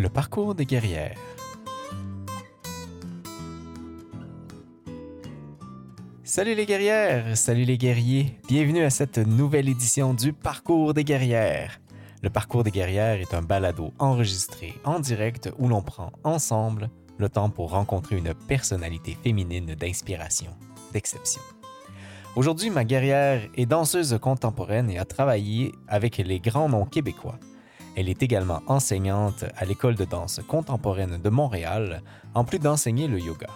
Le parcours des guerrières. Salut les guerrières, salut les guerriers, bienvenue à cette nouvelle édition du Parcours des guerrières. Le Parcours des guerrières est un balado enregistré en direct où l'on prend ensemble le temps pour rencontrer une personnalité féminine d'inspiration, d'exception. Aujourd'hui, ma guerrière est danseuse contemporaine et a travaillé avec les grands noms québécois. Elle est également enseignante à l'école de danse contemporaine de Montréal, en plus d'enseigner le yoga.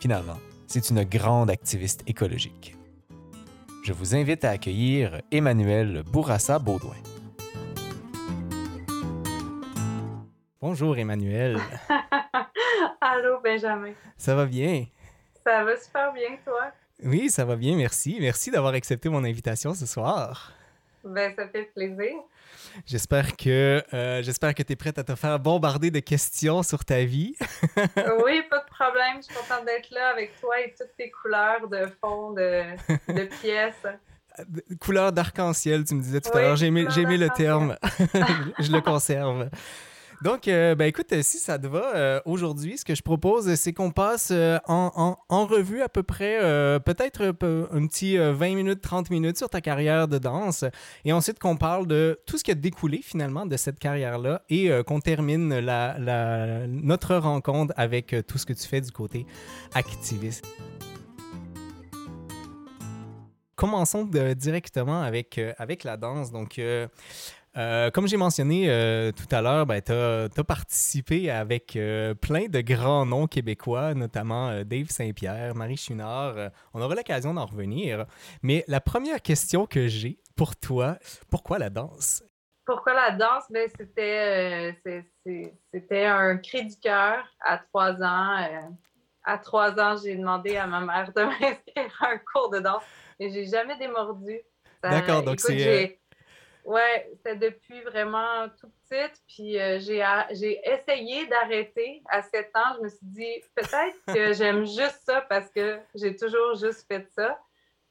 Finalement, c'est une grande activiste écologique. Je vous invite à accueillir Emmanuel Bourassa-Baudouin. Bonjour Emmanuel. Allô Benjamin. Ça va bien? Ça va super bien, toi? Oui, ça va bien, merci. Merci d'avoir accepté mon invitation ce soir. Ben, ça fait plaisir. J'espère que, euh, j'espère que tu es prête à te faire bombarder de questions sur ta vie. oui, pas de problème. Je suis contente d'être là avec toi et toutes tes couleurs de fond, de, de pièces. Couleur d'arc-en-ciel, tu me disais tout à l'heure. J'ai aimé, le terme. je le conserve. Donc, euh, ben écoute, si ça te va, euh, aujourd'hui, ce que je propose, c'est qu'on passe euh, en, en, revue à peu près, peut-être un petit 20 minutes, 30 minutes sur ta carrière de danse, et ensuite qu'on parle de tout ce qui a découlé finalement de cette carrière-là, et qu'on termine la, la, notre rencontre avec tout ce que tu fais du côté activiste. Commençons directement avec, avec la danse. Donc, euh, comme j'ai mentionné euh, tout à l'heure, ben, tu as, participé avec euh, plein de grands noms québécois, notamment Dave Saint-Pierre, Marie Chunard. on aura l'occasion d'en revenir. Mais la première question que j'ai pour toi, pourquoi la danse? Pourquoi la danse? Ben, c'était, c'était un cri du cœur à trois ans. à trois ans, j'ai demandé à ma mère de m'inscrire à un cours de danse et j'ai jamais démordu. D'accord, donc c'est Ouais, c'est depuis vraiment tout petite. Puis euh, j'ai essayé d'arrêter à 7 ans. Je me suis dit, peut-être que j'aime juste ça parce que j'ai toujours juste fait ça.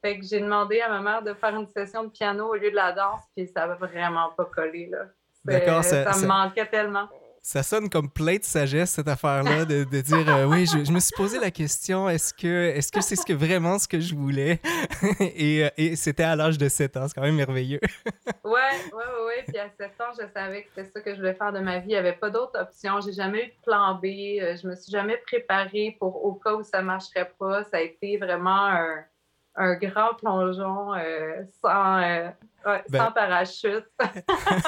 Fait que j'ai demandé à ma mère de faire une session de piano au lieu de la danse, puis ça va vraiment pas coller, là. D'accord, ça, ça me manquait tellement ça sonne comme plein de sagesse, cette affaire-là, de, dire euh, oui, je, me suis posé la question, est-ce que est-ce que c'est ce que vraiment ce que je voulais? et, euh, et c'était à l'âge de 7 ans, c'est quand même merveilleux. ouais, ouais, ouais, ouais. Puis à 7 ans, je savais que c'était ça que je voulais faire de ma vie. Il n'y avait pas d'autre option. J'ai jamais eu de plan B. Euh, je me suis jamais préparée pour au cas où ça ne marcherait pas. Ça a été vraiment un un grand plongeon euh, sans, euh, ben sans parachute.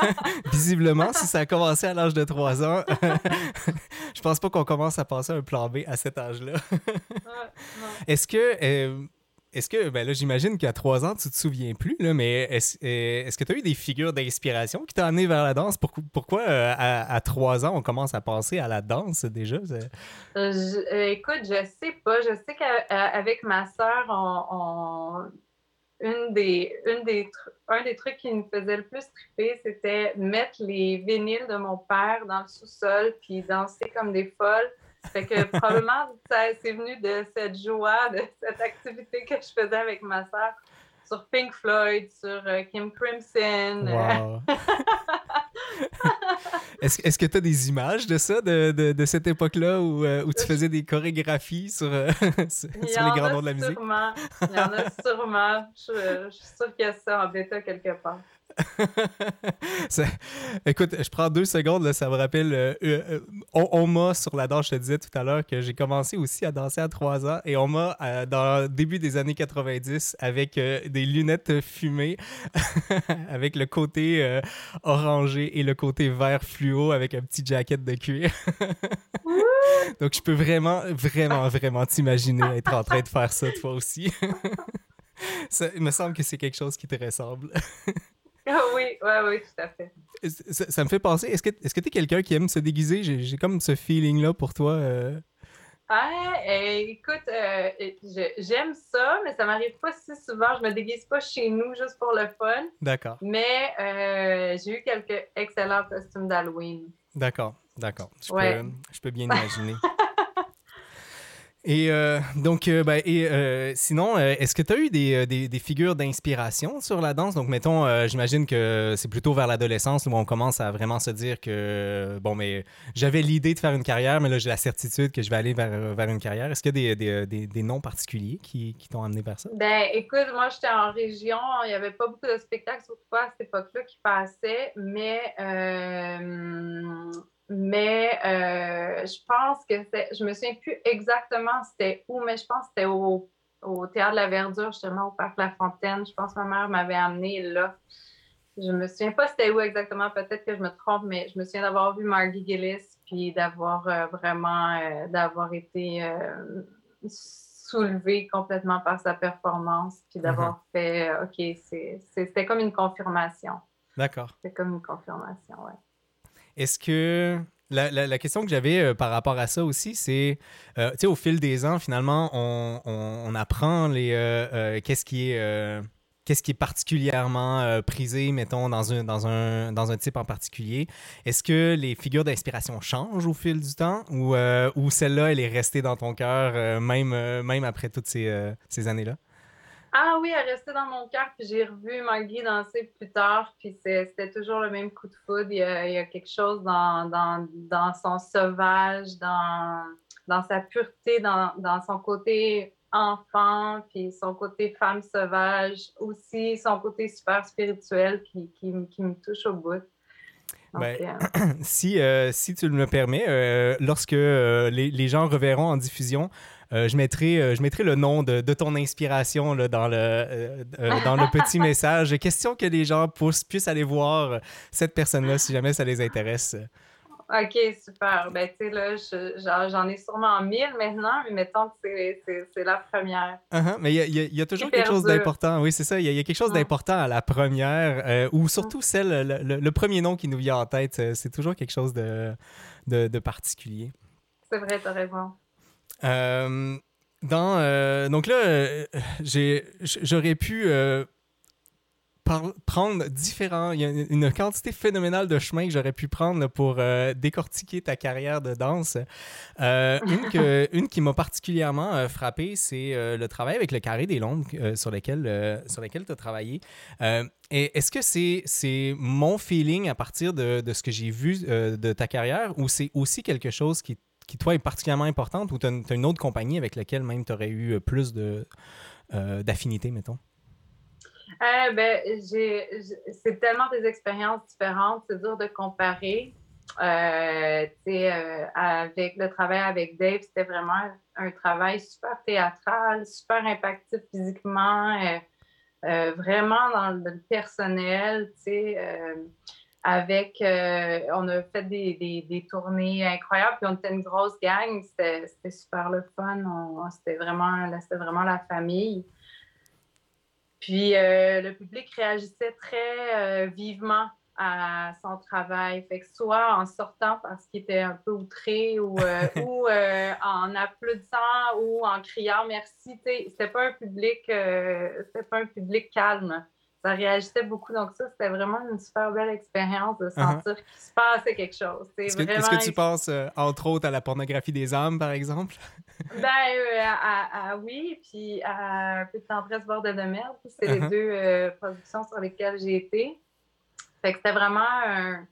Visiblement, si ça a commencé à l'âge de 3 ans, je pense pas qu'on commence à passer un plan B à cet âge-là. Est-ce que euh, est-ce que, ben là, j'imagine qu'à trois ans, tu te souviens plus, mais est-ce est que tu as eu des figures d'inspiration qui t'ont amené vers la danse? Pourquoi, euh, à, trois ans, on commence à penser à la danse déjà? Euh, euh, écoute, je sais pas. Je sais qu'avec ma soeur, on, une des, un des trucs qui nous faisait le plus triper, c'était mettre les vinyles de mon père dans le sous-sol puis danser comme des folles. Fait que probablement, c'est venu de cette joie, de cette activité que je faisais avec ma soeur sur Pink Floyd, sur euh, Kim Crimson. Wow. Est-ce que tu as des images de ça, de, de, de cette époque-là où, euh, où, tu faisais des chorégraphies sur, euh, sur, les grands noms de la musique? Sûrement. Il y en a sûrement. Je, je suis sûre qu'il y a ça en bêta quelque part. Écoute, je prends deux secondes, ça me rappelle. Euh, euh, on, m'a sur la danse, je te disais tout à l'heure que j'ai commencé aussi à danser à trois ans et on m'a euh, dans le début des années 90 avec des lunettes fumées, avec le côté orangé et le côté vert fluo avec un petit jacket de cuir. Donc je peux vraiment, vraiment, vraiment t'imaginer être en train de faire ça toi aussi. ça, il me semble que c'est quelque chose qui te ressemble. Oui, oui, oui, tout à fait. Ça, me fait penser, est-ce que est-ce que tu es quelqu'un qui aime se déguiser? J'ai comme ce feeling-là pour toi. Euh. Ah, écoute, euh, j'aime ça, mais ça m'arrive pas si souvent. Je me déguise pas chez nous juste pour le fun. D'accord. Mais euh, j'ai eu quelques excellents costumes d'Halloween. D'accord, d'accord. Je, peux, je peux bien imaginer. Et euh, donc, euh, ben, et, euh, sinon, est-ce que tu as eu des, des, des figures d'inspiration sur la danse? Donc, mettons, j'imagine que c'est plutôt vers l'adolescence où on commence à vraiment se dire que, bon, mais j'avais l'idée de faire une carrière, mais là, j'ai la certitude que je vais aller vers, vers une carrière. Est-ce qu'il y a des, des, noms particuliers qui, qui t'ont amené vers ça? Ben, écoute, moi, j'étais en région. Il n'y avait pas beaucoup de spectacles, surtout à cette époque-là, qui passaient, mais mais euh, je pense que c'est, je me souviens plus exactement c'était où, mais je pense que c'était au, au, Théâtre de la Verdure, justement, au Parc La Fontaine. Je pense que ma mère m'avait amené là. Je me souviens pas c'était où exactement, peut-être que je me trompe, mais je me souviens d'avoir vu Margie Gillis, puis d'avoir euh, vraiment, euh, d'avoir été soulevée complètement par sa performance, puis d'avoir mm-hmm. fait, OK, c'est, c'était comme une confirmation. D'accord. C'était comme une confirmation, oui. Est-ce que la, question que j'avais euh, par rapport à ça aussi, c'est, euh, tu au fil des ans, finalement, on, apprend les euh, qu'est-ce qui est qu'est-ce particulièrement prisé, mettons, dans un, type en particulier. Est-ce que les figures d'inspiration changent au fil du temps ou, celle-là, elle est restée dans ton cœur même, même après toutes ces années-là? Ah oui, elle restait dans mon cœur, puis j'ai revu Maggie danser plus tard, puis c'était toujours le même coup de foudre. Il y a, quelque chose dans, dans, son sauvage, dans, dans sa pureté, dans, son côté enfant, puis son côté femme sauvage, aussi son côté super spirituel qui, qui, me touche au bout. Ben, euh, si, euh, si tu me permets, euh, lorsque les, les, gens reverront en diffusion euh, je, mettrai, euh, je mettrai le nom de, de ton inspiration là, dans, le, euh, dans le petit message. Question que les gens puissent, puissent aller voir cette personne-là si jamais ça les intéresse. OK, super. Ben, tu sais, là, j'en ai sûrement mille maintenant, mais mettons que c'est la première. Uh-huh, mais il y, y, a toujours quelque chose d'important. Oui, c'est ça. Il y, a quelque chose d'important à la première, ou surtout celle, le, le, premier nom qui nous vient en tête. C'est toujours quelque chose de, de, de particulier. C'est vrai, tu as raison. Euh, dans, euh, donc là, euh, j'aurais pu prendre différents. Il y a une quantité phénoménale de chemins que j'aurais pu prendre pour décortiquer ta carrière de danse. une, que, une qui m'a particulièrement frappé, c'est le travail avec le carré des Longues sur lequel, sur lequel tu as travaillé. est-ce que c'est c'est mon feeling à partir de, de ce que j'ai vu de ta carrière ou c'est aussi quelque chose qui qui, toi, est particulièrement importante ou tu as, une autre compagnie avec laquelle même tu aurais eu plus de, euh, d'affinité, mettons? Euh, ben, c'est tellement des expériences différentes, c'est dur de comparer. Euh, avec le travail avec Dave, c'était vraiment un, travail super théâtral, super impactif physiquement, vraiment dans le personnel. Avec, euh, on a fait des, des, des, tournées incroyables, puis on était une grosse gang, c'était super le fun, c'était vraiment, vraiment la famille. Puis euh, le public réagissait très euh, vivement à son travail. Fait que soit en sortant parce qu'il était un peu outré ou, ou en applaudissant ou en criant merci. C'était pas un public, c'était pas un public calme ça réagissait beaucoup. Donc, ça, c'était vraiment une super belle expérience de uh-huh. sentir qu'il se passait quelque chose. Est-ce que, tu penses, euh, entre autres, à la pornographie des âmes, par exemple? ben, euh, à, oui, puis à un peu de tendresse bordel de merde. C'est les uh-huh. deux euh, productions sur lesquelles j'ai été. Fait que c'était vraiment un,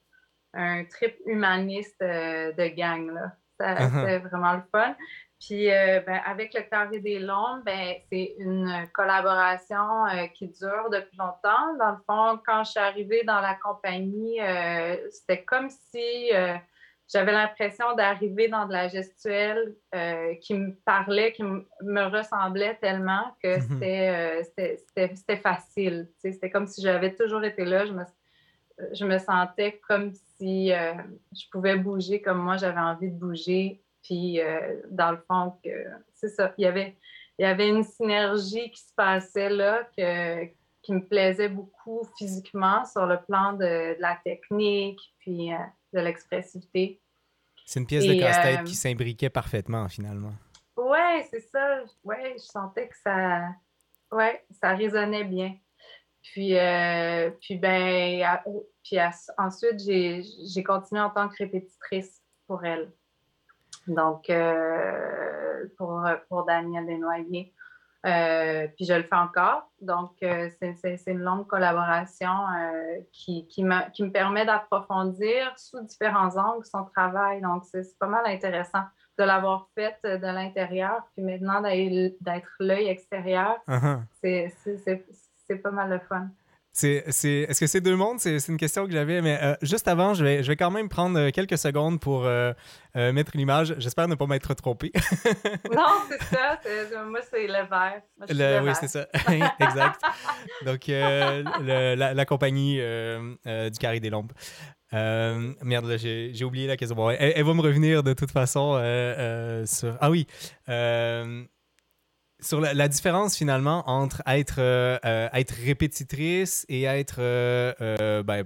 un, trip humaniste de gang, là. Uh-huh. C'était vraiment le fun. Puis euh, ben, avec le Carré des Lombes, ben, c'est une collaboration euh, qui dure depuis longtemps. Dans le fond, quand je suis arrivée dans la compagnie, euh, c'était comme si j'avais l'impression d'arriver dans de la gestuelle qui me parlait, qui me ressemblait tellement que mhm. c'était facile. C'était comme si j'avais toujours été là. Je me, je me sentais comme si je pouvais bouger comme moi j'avais envie de bouger puis, euh, dans le fond, c'est ça. Il y, avait, il y avait une synergie qui se passait là que, qui me plaisait beaucoup physiquement sur le plan de, la technique puis euh, de l'expressivité. C'est une pièce de casse-tête euh, qui s'imbriquait parfaitement, finalement. Oui, c'est ça. Oui, je sentais que ça, ouais, ça résonnait bien. Puis, puis, ben, puis ensuite, j'ai continué en tant que répétitrice pour elle. Donc, pour, pour Daniel Desnoyers. Euh, puis je le fais encore. Donc, euh, c'est une longue collaboration euh, qui, qui, me, qui, me, permet d'approfondir sous différents angles son travail. Donc, c'est pas mal intéressant de l'avoir fait de l'intérieur, puis maintenant d'être l'œil extérieur. Uh-huh. C'est pas mal le fun. Est-ce que c'est deux mondes? C'est une question que j'avais, mais euh, juste avant, je vais, je vais quand même prendre euh, quelques secondes pour euh, mettre l'image. J'espère ne pas m'être trompé. non, c'est ça. Moi, c'est le vert. oui, c'est ça. exact. Donc, la, compagnie du Carré des Lombes. merde, j'ai oublié la question. elle, va me revenir de toute façon sur. Ah oui sur la, différence finalement entre être, euh, euh, être répétitrice et être, euh, ben,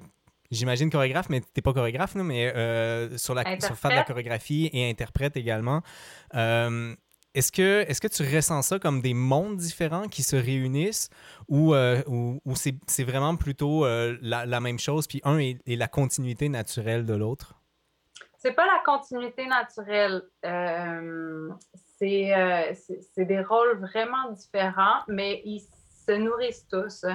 j'imagine chorégraphe, mais t'es pas chorégraphe, mais sur, la, sur faire de la chorégraphie et interprète également. est-ce que, est que tu ressens ça comme des mondes différents qui se réunissent ou, ou, c'est, vraiment plutôt la, même chose, puis un est la continuité naturelle de l'autre? C'est pas la continuité naturelle. Euh, euh, c'est des rôles vraiment différents, mais ils se nourrissent tous.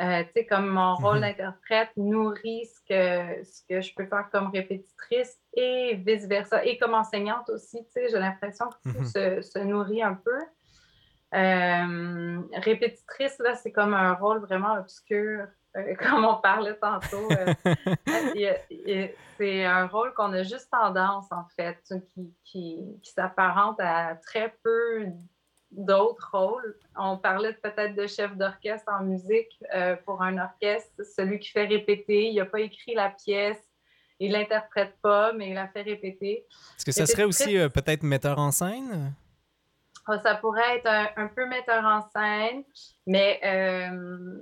Euh, tu sais, comme mon rôle mhm. d'interprète nourrit ce que, ce que je peux faire comme répétitrice et vice-versa. Et comme enseignante aussi, tu sais, j'ai l'impression que tout mhm. se, se, nourrit un peu. répétitrice, là, c'est comme un rôle vraiment obscur. Euh, comme on parlait tantôt, euh, c'est un rôle qu'on a juste tendance, en fait, qui, qui, s'apparente à très peu d'autres rôles. On parlait peut-être de chef d'orchestre en musique euh, pour un orchestre, celui qui fait répéter, il n'a pas écrit la pièce, il l'interprète pas, mais il la fait répéter. Est-ce que ça serait aussi peut-être metteur en scène? Ah, ça pourrait être un, peu metteur en scène, mais euh,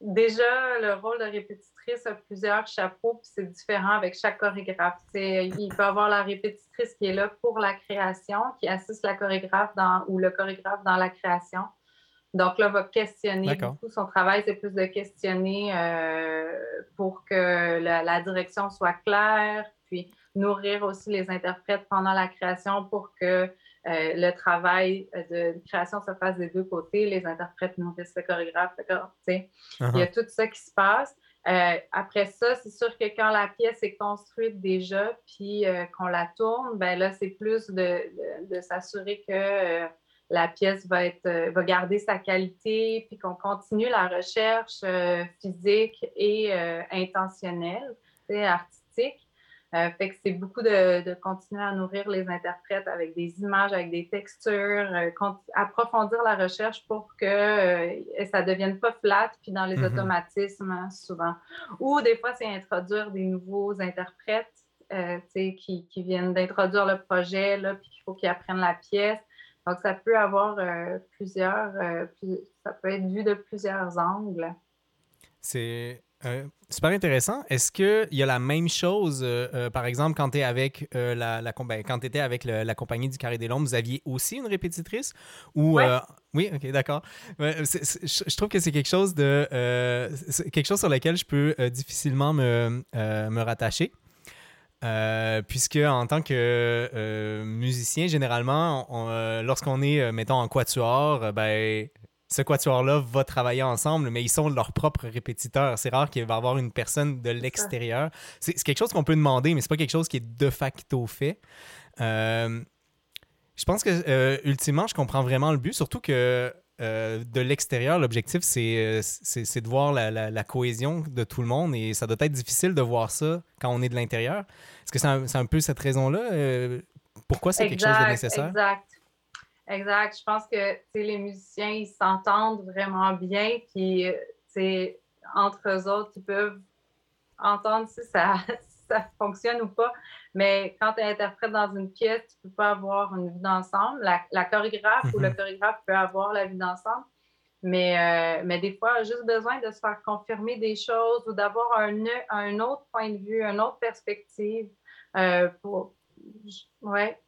déjà, le rôle de répétitrice a plusieurs chapeaux, puis c'est différent avec chaque chorégraphe. il peut avoir la répétitrice qui est là pour la création, qui assiste la chorégraphe dans, ou le chorégraphe dans la création. Donc là, va questionner beaucoup son travail, c'est plus de questionner euh, pour que la, direction soit claire, puis nourrir aussi les interprètes pendant la création pour que euh, le travail de création se fasse des deux côtés, les interprètes nourrissent le chorégraphe, il y a tout ça qui se passe. Euh, après ça, c'est sûr que quand la pièce est construite déjà, puis euh, qu'on la tourne, ben là, c'est plus de, s'assurer que la pièce va, être, va garder sa qualité, puis qu'on continue la recherche physique et intentionnelle, artistique. Euh, fait que c'est beaucoup de, continuer à nourrir les interprètes avec des images, avec des textures, euh, approfondir la recherche pour que euh, ça ne devienne pas flat, puis dans les mm-hmm. automatismes hein, souvent. Ou des fois, c'est introduire des nouveaux interprètes qui, qui, viennent d'introduire le projet, là, puis qu'il faut qu'ils apprennent la pièce. Donc, ça peut avoir plusieurs, ça peut être vu de plusieurs angles. C'est euh, super intéressant. Est-ce qu'il y a la même chose, euh, euh, par exemple, quand tu la, ben, quand étais avec la compagnie du Carré des Lombes, vous aviez aussi une répétitrice? Ou oui, ok, d'accord. je trouve que c'est quelque chose de quelque chose sur lequel je peux difficilement me, me rattacher. puisque en tant que musicien, généralement, lorsqu'on est, mettons, en quatuor, ben, ce quatuor-là va travailler ensemble, mais ils sont leurs propres répétiteurs. C'est rare qu'il va y avoir une personne de l'extérieur. C'est quelque chose qu'on peut demander, mais c'est pas quelque chose qui est de facto fait. Euh, je pense que euh, ultimement, je comprends vraiment le but, surtout que euh, de l'extérieur, l'objectif, c'est de voir la, cohésion de tout le monde et ça doit être difficile de voir ça quand on est de l'intérieur. Est-ce que c'est un, peu cette raison-là? pourquoi c'est quelque chose de nécessaire? Exact. Exact. Je pense que les musiciens, ils s'entendent vraiment bien. Puis, entre eux autres, ils peuvent entendre si ça, ça fonctionne ou pas. Mais quand tu interprètes dans une pièce, tu ne peux pas avoir une vue d'ensemble. La, chorégraphe ou le mm-hmm. chorégraphe peut avoir la vue d'ensemble. Mais, euh, mais des fois, juste besoin de se faire confirmer des choses ou d'avoir un, un autre point de vue, une autre perspective. Euh, pour, ouais,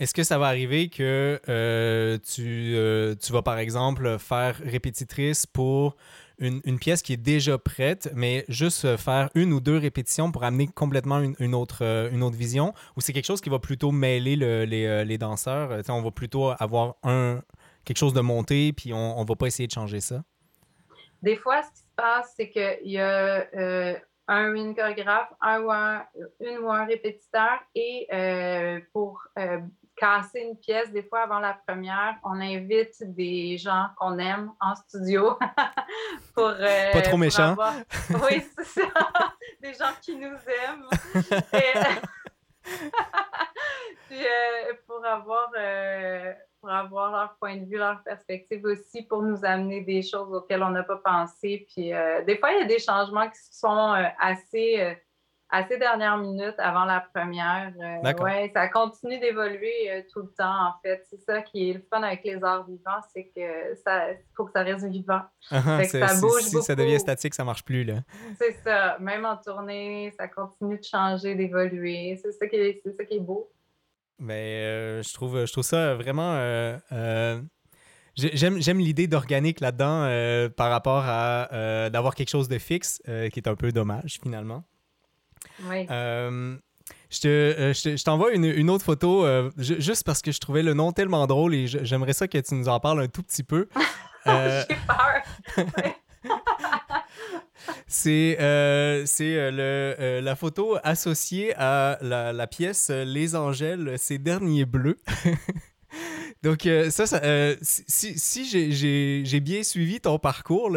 est-ce que ça va arriver que euh, tu, euh, tu, vas, par exemple, faire répétitrice pour une, pièce qui est déjà prête, mais juste faire une ou deux répétitions pour amener complètement une, autre, une autre vision, ou c'est quelque chose qui va plutôt mêler les, les, danseurs? on va plutôt avoir un, quelque chose de monté, puis on ne va pas essayer de changer ça? Des fois, ce qui se passe, c'est qu'il y a euh, un ou une chorégraphe, un ou un, une ou un répétiteur, et euh, pour euh, casser une pièce, des fois avant la première, on invite des gens qu'on aime en studio pour. Pas trop méchant. Oui, c'est ça. des gens qui nous aiment. Puis pour avoir pour avoir leur point de vue, leur perspective aussi, pour nous amener des choses auxquelles on n'a pas pensé. Puis euh, des fois, il y a des changements qui sont euh, assez, euh, assez dernière minute avant la première. ouais, ça continue d'évoluer tout le temps, en fait. C'est ça qui est le fun avec les arts vivants, c'est que ça faut que ça reste vivant. Uh ça bouge si, ça devient statique, ça marche plus, là. C'est ça. Même en tournée, ça continue de changer, d'évoluer. C'est ça, qui c'est ça qui est beau. Mais euh, je, trouve, je trouve ça vraiment. Euh, euh, j'aime l'idée d'organique là-dedans par rapport à d'avoir quelque chose de fixe, qui est un peu dommage finalement. Oui. je t'envoie une, une, autre photo juste parce que je trouvais le nom tellement drôle et j'aimerais ça que tu nous en parles un tout petit peu. J'ai peur. C'est euh, euh, le, euh, la photo associée à la, pièce Les Angèles, ces derniers bleus. Donc, ça, si, si j'ai bien suivi ton parcours,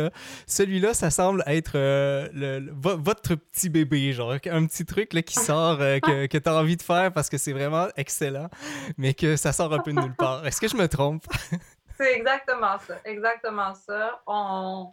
celui-là, ça semble être le, votre petit bébé, genre un petit truc là, qui sort, que, que tu as envie de faire parce que c'est vraiment excellent, mais que ça sort un peu de nulle part. Est-ce que je me trompe? c'est exactement ça, exactement ça. On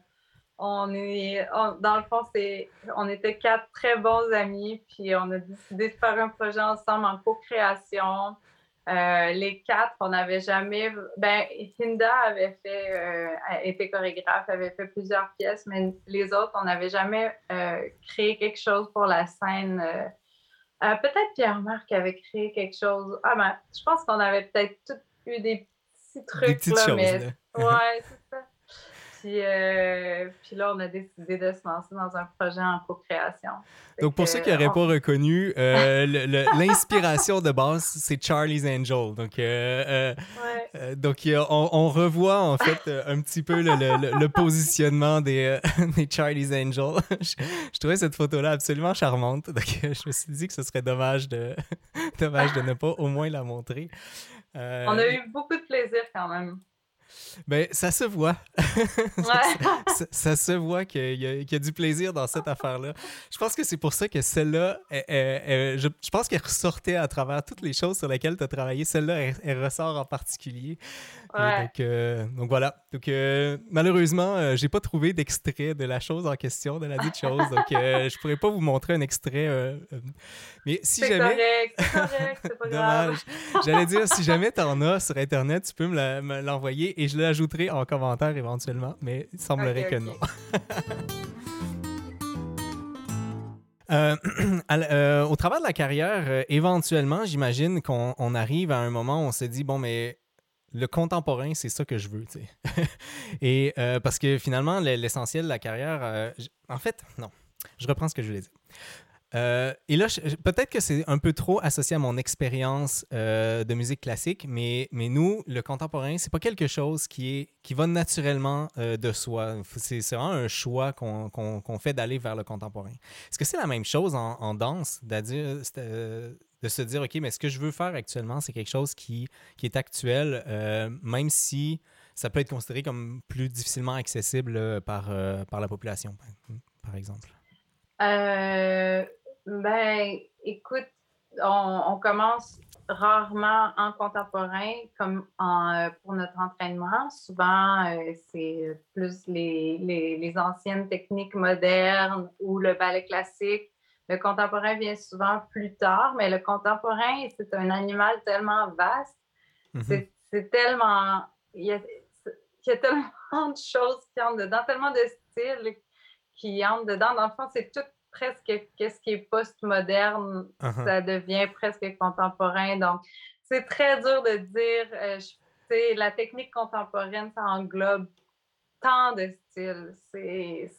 on est, dans le fond, c'est, on était quatre très bons amis, puis on a décidé de faire un projet ensemble en co-création. Euh, les quatre, on n'avait jamais. Ben, Hinda avait fait, euh, été chorégraphe, avait fait plusieurs pièces, mais les autres, on n'avait jamais euh, créé quelque chose pour la scène. peut-être Pierre-Marc avait créé quelque chose. Ah, ben, je pense qu'on avait peut-être eu des petits trucs, là, mais. Ouais, Euh, puis, là, on a décidé de se lancer dans un projet en co-création. Donc, pour ceux qui n'auraient pas reconnu, euh, l'inspiration de base, c'est Charlie's Angel. Donc, euh, donc on, revoit en fait un petit peu le, positionnement des, des Charlie's Angel. je, trouvais cette photo-là absolument charmante. Donc, je me suis dit que ce serait dommage de, dommage de ne pas au moins la montrer. On a eu beaucoup de plaisir quand même. Ben, ça se voit. ça, se voit qu'il y, y, a du plaisir dans cette affaire-là. Je pense que c'est pour ça que celle-là, je, pense qu'elle ressortait à travers toutes les choses sur lesquelles tu as travaillé. Celle-là, elle, ressort en particulier. Donc, euh, donc, voilà. Donc, euh, malheureusement, euh, j'ai pas trouvé d'extrait de la chose en question, de la dite chose. Donc, je pourrais pas vous montrer un extrait. mais si jamais. Correct, c'est correct, c'est pas Dommage. J'allais dire, si jamais tu en as sur Internet, tu peux me l'envoyer et je l'ajouterai en commentaire éventuellement, mais il semblerait que non. Euh, euh, au travers de la carrière, euh, éventuellement, j'imagine qu'on arrive à un moment où on se dit bon, mais le contemporain, c'est ça que je veux. Et parce que finalement, l'essentiel de la carrière, en fait, non, je reprends ce que je voulais dire. Euh, et là, peut-être que c'est un peu trop associé à mon expérience euh, de musique classique, mais, mais nous, le contemporain, c'est pas quelque chose qui, est, qui va naturellement euh, de soi. C'est vraiment un choix qu'on fait d'aller vers le contemporain. Est-ce que c'est la même chose en, danse, de se dire, OK, mais ce que je veux faire actuellement, c'est quelque chose qui, qui est actuel, même si ça peut être considéré comme plus difficilement accessible par, par la population, par exemple? Ben, écoute, on, commence rarement en contemporain comme en, pour notre entraînement. Souvent, euh, c'est plus les, les, anciennes techniques modernes ou le ballet classique. Le contemporain vient souvent plus tard, mais le contemporain, c'est un animal tellement vaste. Mm-hmm. C'est tellement. Il y, a, il y, a, tellement de choses qui entrent dedans, tellement de styles qui entrent dedans. Dans le fond, c'est tout presque qu'est-ce qui est post-moderne, uh-huh. ça devient presque contemporain. Donc, c'est très dur de dire, euh, la technique contemporaine, ça englobe tant de styles.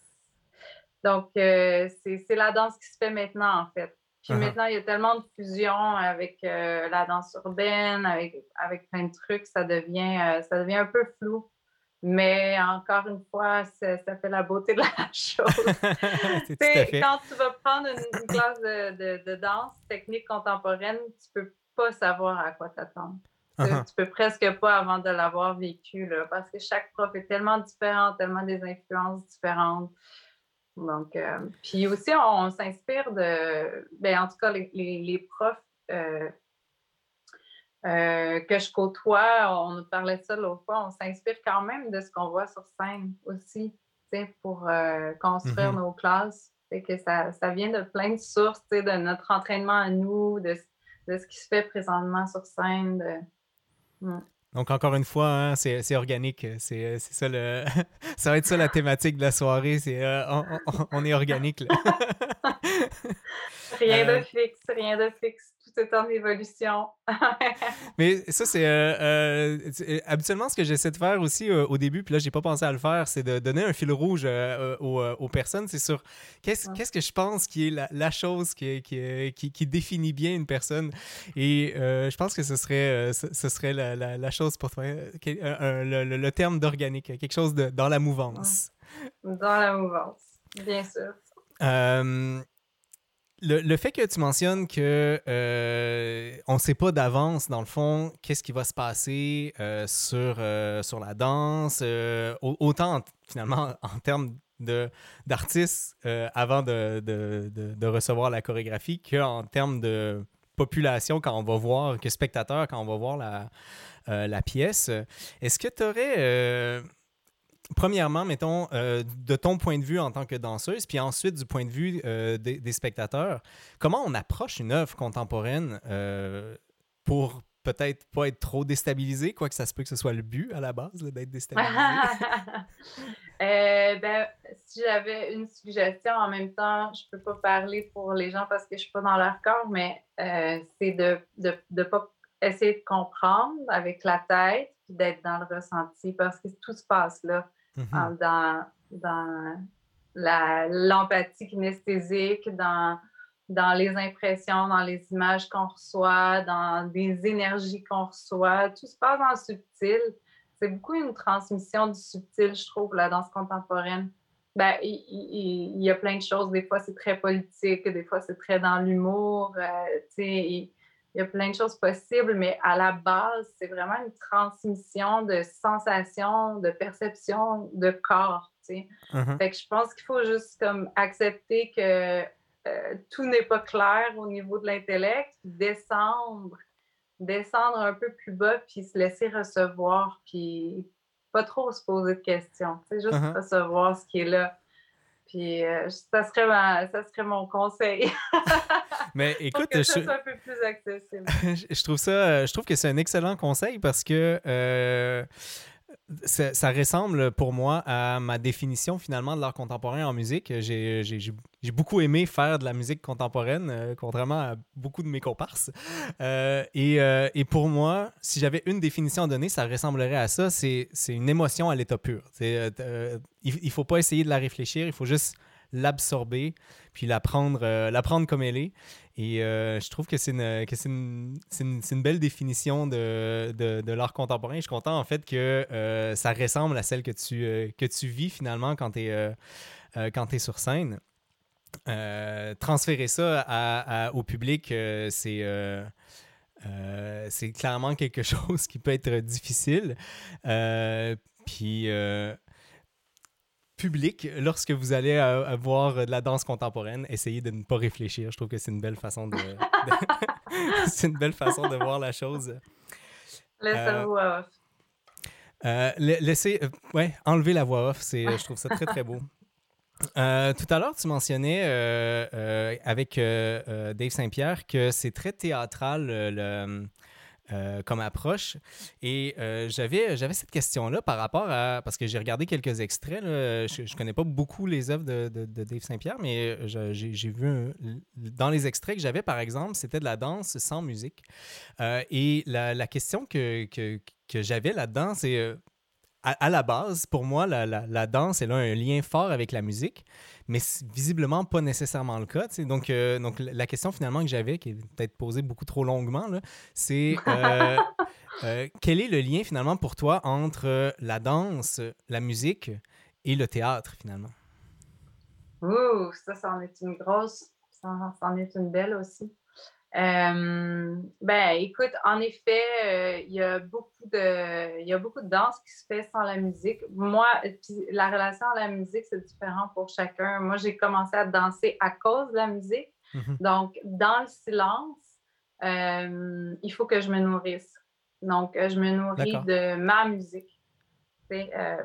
Donc, euh, c'est la danse qui se fait maintenant, en fait. Puis uh-huh. maintenant, il y a tellement de fusion avec euh, la danse urbaine, avec, avec plein de trucs, ça devient, euh, ça devient un peu flou. Mais encore une fois, ça fait la beauté de la chose. quand tu vas prendre une, classe de, de, danse technique contemporaine, tu peux pas savoir à quoi t'attendre. Uh-huh. Tu, peux presque pas avant de l'avoir vécu, là, parce que chaque prof est tellement différent, tellement des influences différentes. Donc, euh, puis aussi, on, s'inspire de, ben, en tout cas, les, les, profs euh, euh, que je côtoie, on nous parlait de ça l'autre fois, on s'inspire quand même de ce qu'on voit sur scène aussi, pour construire mm-hmm. nos classes. C'est que ça, ça, vient de plein de sources, de notre entraînement à nous, de, de, ce qui se fait présentement sur scène. De... Mm. Donc, encore une fois, hein, c'est organique. C'est ça le. ça va être ça la thématique de la soirée. C'est euh, on, est organique. rien de euh, fixe, rien de fixe c'est en évolution. Mais ça, c'est euh, euh, habituellement ce que j'essaie de faire aussi euh, au début, puis là, j'ai pas pensé à le faire, c'est de donner un fil rouge aux, personnes. C'est sur qu'est-ce que je pense qui est la, chose qui, qui, qui, définit bien une personne. Et je pense que ce serait, ce, serait la, chose pour toi, le, terme d'organique, quelque chose de, dans la mouvance. Dans la mouvance, bien sûr le, fait que tu mentionnes que euh, on ne sait pas d'avance, dans le fond, qu'est-ce qui va se passer euh, sur, euh, sur la danse, autant finalement en termes d'artistes avant de, de, recevoir la chorégraphie qu'en termes de population quand on va voir, que spectateur quand on va voir la, la pièce. Est-ce que tu aurais premièrement, mettons, euh, de ton point de vue en tant que danseuse, puis ensuite du point de vue euh, des, spectateurs, comment on approche une œuvre contemporaine euh, pour peut-être pas être trop déstabilisé, quoique ça se peut que ce soit le but à la base d'être déstabilisé? ben, si j'avais une suggestion en même temps, je peux pas parler pour les gens parce que je suis pas dans leur corps, mais c'est de ne de, de pas essayer de comprendre avec la tête puis d'être dans le ressenti parce que tout se passe là. Mm-hmm. dans, dans l'empathie kinesthésique, dans, dans les impressions, dans les images qu'on reçoit, dans des énergies qu'on reçoit. Tout se passe dans le subtil. C'est beaucoup une transmission du subtil, je trouve, la danse contemporaine. Ben, il, y a plein de choses. Des fois, c'est très politique, des fois, c'est très dans l'humour. Euh, il y a plein de choses possibles, mais à la base, c'est vraiment une transmission de sensations, de perceptions, de corps. Uh-huh. Fait que je pense qu'il faut juste comme accepter que euh, tout n'est pas clair au niveau de l'intellect, descendre, descendre un peu plus bas, puis se laisser recevoir, puis pas trop se poser de questions. Juste uh-huh. recevoir ce qui est là. Puis euh, ça, serait ça serait mon conseil. Mais écoute, que ça je... un peu plus accessible. je trouve ça, euh, je trouve que c'est un excellent conseil parce que euh, ça, ressemble pour moi à ma définition finalement de l'art contemporain en musique. J'ai beaucoup aimé faire de la musique contemporaine, contrairement à beaucoup de mes comparses. et, et, pour moi, si j'avais une définition à donner, ça ressemblerait à ça. C'est une émotion à l'état pur. il ne faut pas essayer de la réfléchir, il faut juste l'absorber, puis la prendre, la prendre comme elle est. Et euh, je trouve que c'est une, belle définition de, l'art contemporain. Je suis content en fait que euh, ça ressemble à celle que tu, euh, vis finalement quand tu es, sur scène. transférer ça au public, c'est c'est clairement quelque chose qui peut être difficile. puis public, lorsque vous allez voir de la danse contemporaine, essayez de ne pas réfléchir. Je trouve que c'est une belle façon de, c'est une belle façon de voir la chose. Laissez la voix off. Euh, laissez, euh, ouais, enlever la voix off, c'est, je trouve ça très très beau. Euh, tout à l'heure, tu mentionnais avec Dave Saint-Pierre que c'est très théâtral le, euh, comme approche. Et euh, j'avais, cette question-là par rapport à. Parce que j'ai regardé quelques extraits. Je ne connais pas beaucoup les œuvres de, de, Dave Saint-Pierre, mais euh, j'ai, vu. dans les extraits que j'avais, par exemple, c'était de la danse sans musique. et la, la, question que, que, que j'avais là-dedans, c'est à, la base, pour moi, la, la, danse, elle a un lien fort avec la musique, mais visiblement pas nécessairement le cas. Donc, euh, donc, la question finalement que j'avais, qui est peut-être posée beaucoup trop longuement, c'est euh, euh, quel est le lien finalement pour toi entre la danse, la musique et le théâtre finalement? Ouh, ça, ça en est une grosse, ça en est une belle aussi. Euh, ben, écoute, en effet, euh, il y a beaucoup de, il y a beaucoup de danse qui se fait sans la musique. Moi, la relation à la musique, c'est différent pour chacun. Moi, j'ai commencé à danser à cause de la musique. Mm-hmm. Donc, dans le silence, euh, il faut que je me nourrisse. Donc, je me nourris de ma musique.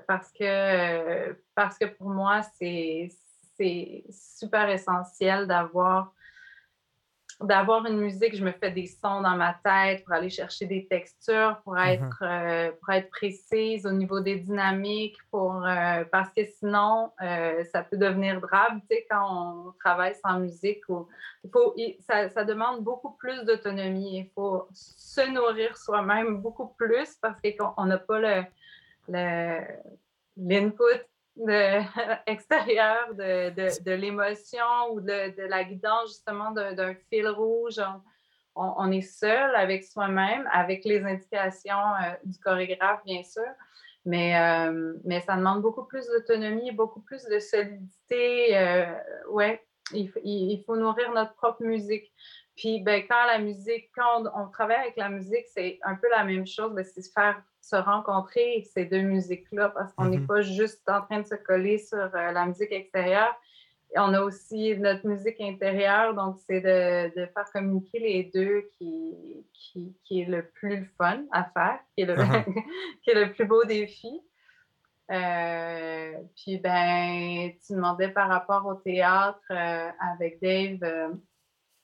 parce, que, parce que pour moi, c'est super essentiel d'avoir d'avoir une musique, je me fais des sons dans ma tête pour aller chercher des textures, pour mm-hmm. être, euh, pour être précise au niveau des dynamiques, pour, euh, parce que sinon, euh, ça peut devenir drame, tu sais, quand on travaille sans musique. Ou, faut, ça, ça, demande beaucoup plus d'autonomie. Il faut se nourrir soi-même beaucoup plus parce qu'on n'a pas le, l'input de, de, de, de l'émotion ou de, de, la guidance justement d'un fil rouge. On, on, est seul avec soi-même, avec les indications euh, du chorégraphe, bien sûr. Mais, euh, mais ça demande beaucoup plus d'autonomie, beaucoup plus de solidité. Euh, ouais, il, il, faut nourrir notre propre musique. Puis ben, quand la musique, quand on, travaille avec la musique, c'est un peu la même chose, ben, c'est se faire se rencontrer ces deux musiques-là parce qu'on n'est mm-hmm. pas juste en train de se coller sur euh, la musique extérieure. on a aussi notre musique intérieure, donc c'est de, de, faire communiquer les deux qui, qui, qui, est le plus fun à faire, qui est le, uh-huh. qui est le plus beau défi. Euh, puis ben, tu demandais par rapport au théâtre euh, avec Dave.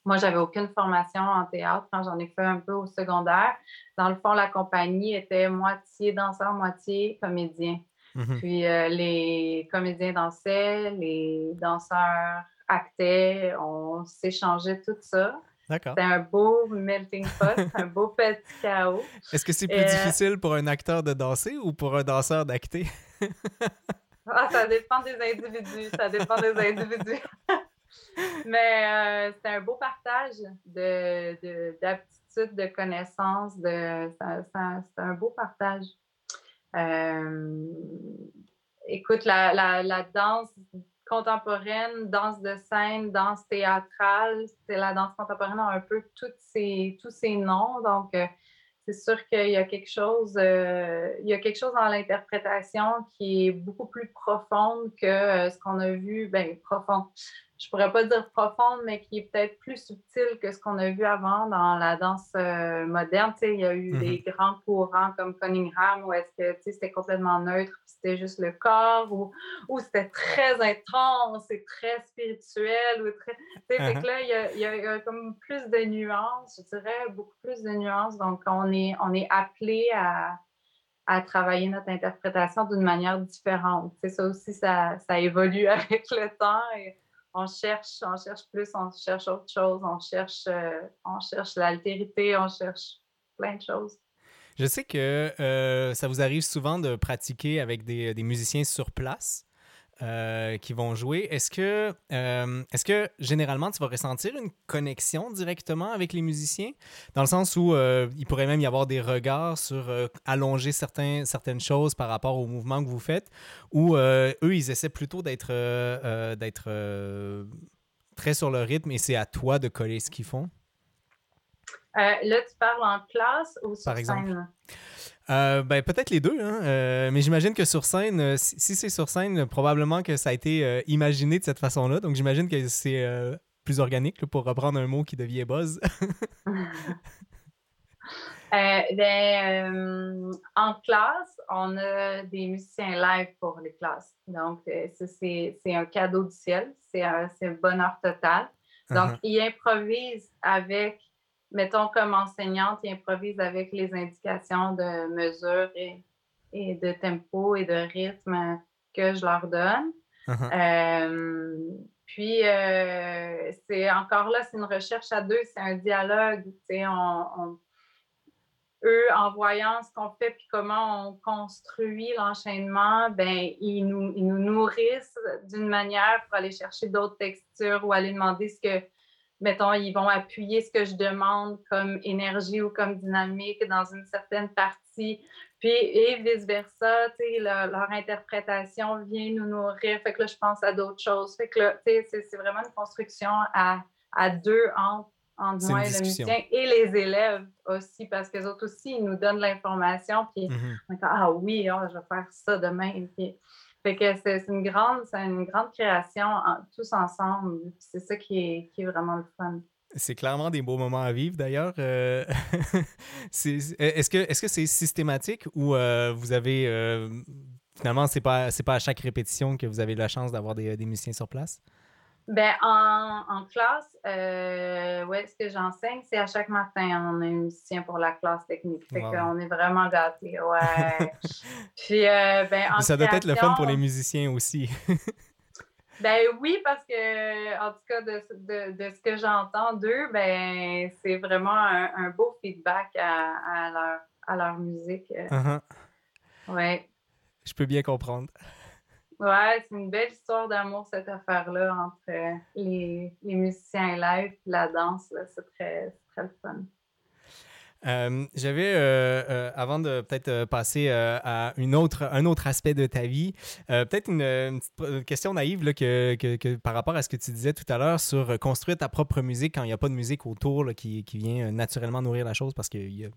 Moi, j'avais aucune formation en théâtre quand j'en ai fait un peu au secondaire. Dans le fond, la compagnie était moitié danseur, moitié comédien. Mhm. Puis euh, les comédiens dansaient, les danseurs actaient, on s'échangeait tout ça. C'était un beau melting pot, un beau petit chaos. Est-ce que c'est plus euh, difficile pour un acteur de danser ou pour un danseur d'acter? ah, ça dépend des individus. Ça dépend des individus. Mais euh, c'est un beau partage d'aptitudes, de, de, connaissances. De, c'est un beau partage. Euh, écoute, la, danse contemporaine, danse de scène, danse théâtrale, c'est la danse contemporaine a un peu tous ces noms. Donc, euh, c'est sûr qu'il y a quelque chose, euh, il y a quelque chose dans l'interprétation qui est beaucoup plus profonde que ce qu'on a vu, ben profond. Je pourrais pas dire profonde, mais qui est peut-être plus subtil que ce qu'on a vu avant dans la danse euh, moderne. Tu sais, il y a eu mm-hmm. des grands courants comme Cunningham où est-ce que tu sais, c'était complètement neutre, c'était juste le corps, ou, ou c'était très intense et très spirituel. Ou très, tu sais, uh-huh. là, il y, a, il y, a, comme plus de nuances, je dirais, beaucoup plus de nuances. Donc, on est, on est appelé à, à travailler notre interprétation d'une manière différente. Ça aussi, ça, ça évolue avec le temps. Et on cherche, on cherche plus, on cherche autre chose, on cherche, euh, on cherche l'altérité, on cherche plein de choses. Je sais que euh, ça vous arrive souvent de pratiquer avec des, des musiciens sur place. Euh, qui vont jouer. Est-ce que, euh, est-ce que généralement tu vas ressentir une connexion directement avec les musiciens, dans le sens où euh, il pourrait même y avoir des regards sur allonger certains, certaines choses par rapport au mouvement que vous faites, ou eux ils essaient plutôt d'être, d'être très sur le rythme et c'est à toi de coller ce qu'ils font? là, tu parles en classe ou sur Par exemple. Scène? Euh, ben, peut-être les deux, hein? Euh, mais j'imagine que sur scène, euh, si, c'est sur scène, probablement que ça a été imaginé de cette façon-là. Donc j'imagine que c'est plus organique, pour reprendre un mot qui devient buzz. ben, en classe, on a des musiciens live pour les classes. Donc, c'est un cadeau du ciel. C'est un, bonheur total. Donc, uh-huh. ils improvisent avec mettons, comme enseignante, ils improvisent avec les indications de mesure et, de tempo et de rythme que je leur donne. Uh-huh. Euh, puis, euh, c'est encore là, c'est une recherche à deux, c'est un dialogue. On, eux, en voyant ce qu'on fait puis comment on construit l'enchaînement, ben, ils nous, ils nous nourrissent d'une manière pour aller chercher d'autres textures ou aller demander ce que, mettons, ils vont appuyer ce que je demande comme énergie ou comme dynamique dans une certaine partie. Puis, et vice-versa, leur, leur interprétation vient nous nourrir. Fait que là, je pense à d'autres choses. Fait que là, c'est vraiment une construction à, à deux entre entre moi et le musicien et les élèves aussi, parce que autres aussi, ils nous donnent l'information, puis mm-hmm. on dit Ah oui, oh, je vais faire ça demain. Puis, fait que c'est une grande, création tous ensemble. C'est ça qui est, vraiment le fun. C'est clairement des beaux moments à vivre d'ailleurs. Euh, est-ce que c'est systématique ou euh, vous avez euh, finalement c'est pas pas à chaque répétition que vous avez la chance d'avoir des musiciens sur place? Ben, en, en classe, euh, ouais, ce que j'enseigne, c'est à chaque matin, on a un musicien pour la classe technique. Fait qu'on est vraiment gâtés, ouais. Puis, euh, ben, en Ça doit être le fun pour les musiciens aussi. ben oui, parce que, en tout cas, de, de, de ce que j'entends d'eux, ben, c'est vraiment un, un, beau feedback à, à, leur, à leur musique. Uh-huh. Ouais. Je peux bien comprendre. Ouais, c'est une belle histoire d'amour, cette affaire-là, entre euh, les, les, musiciens live et la danse. C'est très, très fun. Euh, j'avais, euh, avant de peut-être passer à une autre, un autre aspect de ta vie, peut-être une, petite question naïve là, que, que, que, par rapport à ce que tu disais tout à l'heure sur construire ta propre musique quand il n'y a pas de musique autour là, qui, qui, vient naturellement nourrir la chose parce qu'il y a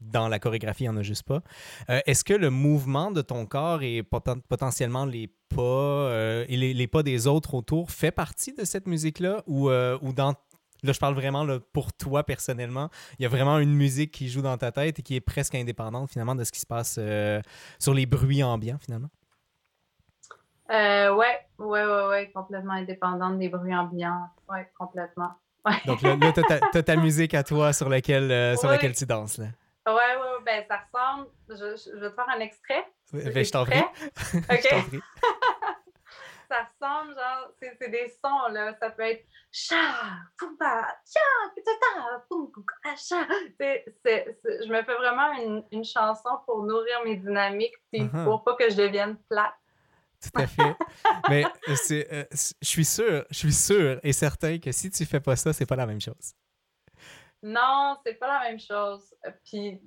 dans la chorégraphie, il n'y en a juste pas. Euh, est-ce que le mouvement de ton corps et potentiellement les pas euh, et les, pas des autres autour fait partie de cette musique-là? Ou, euh, ou dans Là, je parle vraiment là, pour toi personnellement. Il y a vraiment une musique qui joue dans ta tête et qui est presque indépendante finalement de ce qui se passe sur les bruits ambiants finalement? Euh, ouais, ouais, ouais, ouais, complètement indépendante des bruits ambiants. Ouais, complètement. Donc là, tu as, ta musique à toi sur laquelle, sur laquelle tu danses. Là. Ouais, ouais, ben ça ressemble. Je, je, vais te faire un extrait. ben, je t'en prie. OK. ça ressemble, genre, c'est des sons, là. Ça peut être cha, fumba, cha, cha. Je me fais vraiment une, une, chanson pour nourrir mes dynamiques, puis uh-huh. pour pas que je devienne plate. Tout à fait. Mais c'est, euh, je suis sûr, je suis sûr et certain que si tu fais pas ça, c'est pas la même chose. Non, c'est pas la même chose. Puis,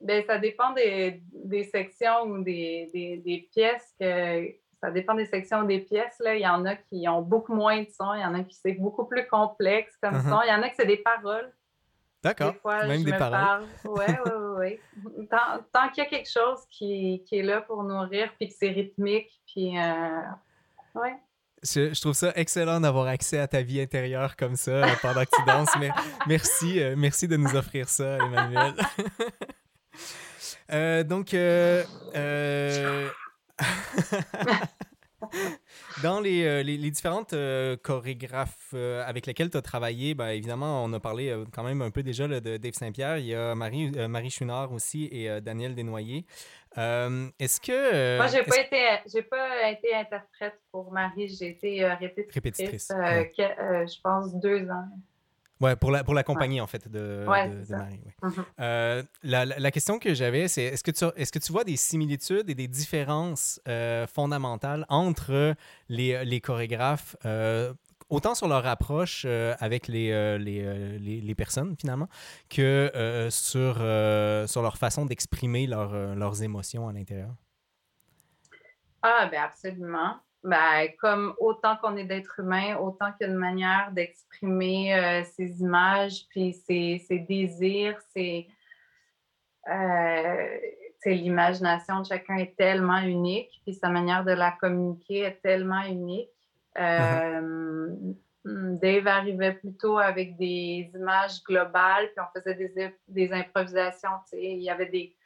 ben, ça dépend des, des sections ou des, des, des, pièces que. Ça dépend des sections des pièces. Là. Il y en a qui ont beaucoup moins de sons, il y en a qui c'est beaucoup plus complexe comme uh-huh. son. Il y en a qui c'est des paroles. D'accord. Même des paroles. Oui, oui, oui. Tant, tant qu'il y a quelque chose qui, qui, est là pour nourrir, puis que c'est rythmique, puis. Euh, ouais. Je, trouve ça excellent d'avoir accès à ta vie intérieure comme ça euh, pendant que tu danses. Mais merci, euh, merci de nous offrir ça, Emmanuel. Euh, donc, dans les, les, différentes chorégraphes avec lesquels tu as travaillé, ben, évidemment, on a parlé quand même un peu déjà de Dave Saint-Pierre. Il y a Marie, Marie aussi et Daniel Desnoyers. Euh, est-ce que. Euh, Moi, j'ai pas, été, pas été interprète pour Marie, j'ai été euh, répétitrice, je pense deux ans. Ouais, pour la, pour en fait, de, de, Marie. Mm-hmm. la, la, question que j'avais, c'est est-ce que, tu, est-ce que tu vois des similitudes et des différences fondamentales entre les, les chorégraphes autant sur leur approche euh, avec les, euh, euh, les, les, personnes, finalement, que sur, sur leur façon d'exprimer leurs émotions à l'intérieur? Ah, ben absolument. Ben, comme autant qu'on est d'être humain, autant qu'il y a une manière d'exprimer ses images, puis ses, ses désirs, ses, l'imagination de chacun est tellement unique, puis sa manière de la communiquer est tellement unique. Euh, hmm, Dave arrivait plutôt avec des images globales, puis on faisait des, des improvisations. Il y avait des,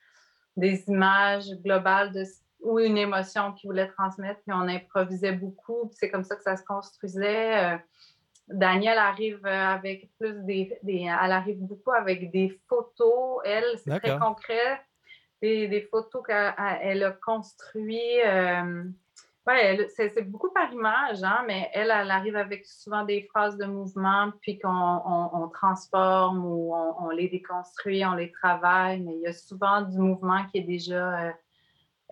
des images globales de, ou une émotion qu'il voulait transmettre, puis on improvisait beaucoup, c'est comme ça que ça se construisait. Euh, Danielle arrive avec plus des, des, Elle arrive beaucoup avec des photos. Elle, c'est très concret. Des, des photos qu'elle a construites. Euh, Oui, c'est beaucoup par image, hein, mais elle, elle arrive avec souvent des phrases de mouvement, puis qu'on on, transforme ou on, les déconstruit, on les travaille, mais il y a souvent du mouvement qui est déjà euh,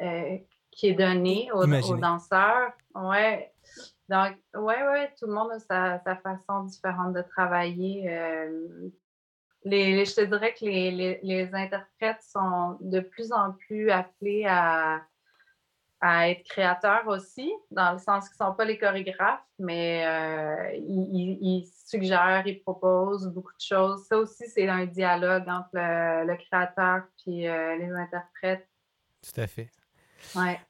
euh, qui est donné aux, danseurs. Ouais. Donc, ouais, ouais, tout le monde a sa, sa façon différente de travailler. Euh, les, je te dirais que les, les, les interprètes sont de plus en plus appelés à à être créateurs aussi, dans le sens qu'ils ne sont pas les chorégraphes, mais euh, ils, suggèrent, ils proposent beaucoup de choses. Ça aussi, c'est un dialogue entre le, créateur et euh, les interprètes. Tout à fait. Ouais.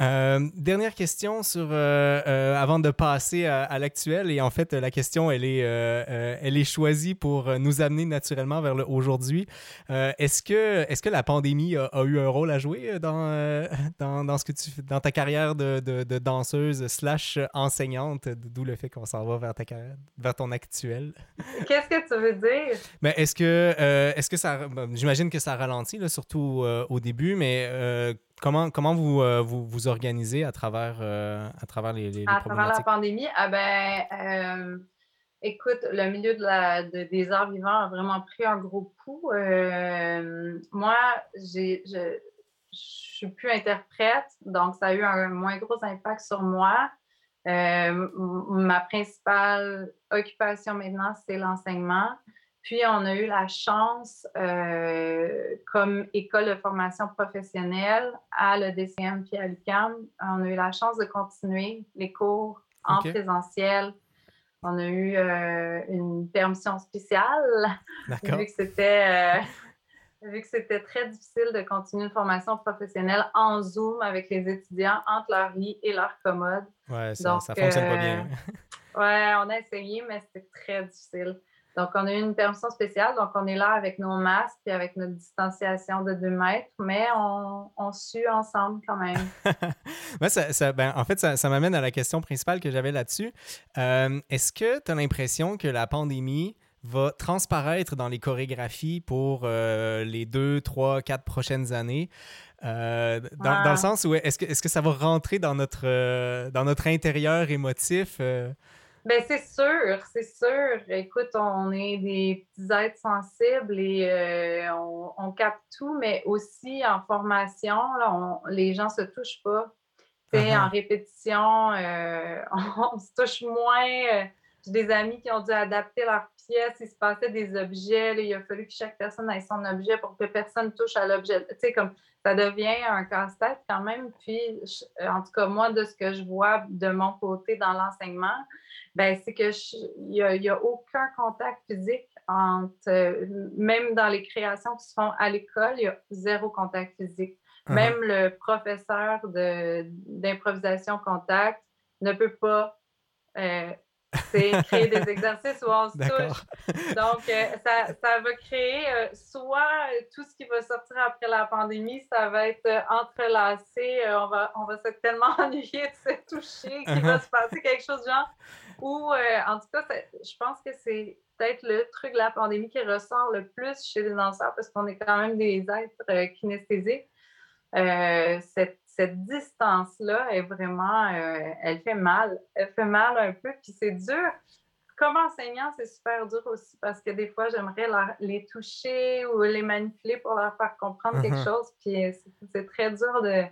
Euh, dernière question sur euh, euh, avant de passer à, l'actuel et en fait la question elle est elle est choisie pour nous amener naturellement vers le aujourd'hui. est-ce que est-ce que la pandémie a, eu un rôle à jouer dans, dans, dans, ce que tu dans ta carrière de, de, danseuse slash enseignante d'où le fait qu'on s'en va vers ta carrière vers ton actuel? Qu'est-ce que tu veux dire? Mais est-ce que est-ce que ça j'imagine que ça ralentit là, surtout au début mais Comment, comment vous, euh, vous, vous organisez à travers, euh, à travers les, les, À travers la pandémie, ah ben, euh, écoute, le milieu de la, des arts vivants a vraiment pris un gros coup. moi, je ne suis plus interprète, donc ça a eu un moins gros impact sur moi. ma principale occupation maintenant, c'est l'enseignement. Puis, on a eu la chance, euh, comme école de formation professionnelle à l'EDCM puis à l'UQAM, on a eu la chance de continuer les cours en présentiel. On a eu euh, une permission spéciale, vu que c'était... Euh, vu que c'était très difficile de continuer une formation professionnelle en Zoom avec les étudiants entre leur lit et leur commode. Ouais, ça, ne fonctionne pas bien. ouais, on a essayé, mais c'était très difficile. Donc, on a eu une permission spéciale. Donc, on est là avec nos masques et avec notre distanciation de 2 mètres, mais on, on sue ensemble quand même. ça, ben, en fait, ça, m'amène à la question principale que j'avais là-dessus. Euh, est-ce que tu as l'impression que la pandémie va transparaître dans les chorégraphies pour euh, les deux, trois, quatre prochaines années? Euh, dans, le sens où est-ce que, est -ce que ça va rentrer dans notre, dans notre intérieur émotif? Ben, c'est sûr, c'est sûr. Écoute, on est des petits êtres sensibles et euh, on, capte tout, mais aussi en formation, là, les gens se touchent pas. Uh En répétition, euh, on, se touche moins. J'ai des amis qui ont dû adapter leur pièce, il se passait des objets, il a fallu que chaque personne ait son objet pour que personne touche à l'objet. Tu sais, comme ça devient un casse-tête quand même. Puis, en tout cas, moi, de ce que je vois de mon côté dans l'enseignement, ben c'est que il n'y a, aucun contact physique entre, même dans les créations qui se font à l'école, il y a zéro contact physique. Uh-huh. Même le professeur d'improvisation contact ne peut pas euh, créer des exercices où on se touche. Donc, euh, ça, ça, va créer euh, soit tout ce qui va sortir après la pandémie, ça va être entrelacé, on, va, on va se tellement ennuyer de se toucher qu'il va uh-huh. se passer quelque chose genre ou, euh, en tout cas, je pense que c'est peut-être le truc de la pandémie qui ressort le plus chez les danseurs parce qu'on est quand même des êtres euh, kinesthésiques. Euh, cette, distance-là est vraiment, elle fait mal. Elle fait mal un peu, puis c'est dur. Comme enseignant, c'est super dur aussi parce que des fois, j'aimerais les toucher ou les manipuler pour leur faire comprendre quelque mm-hmm. chose, puis c'est très dur de.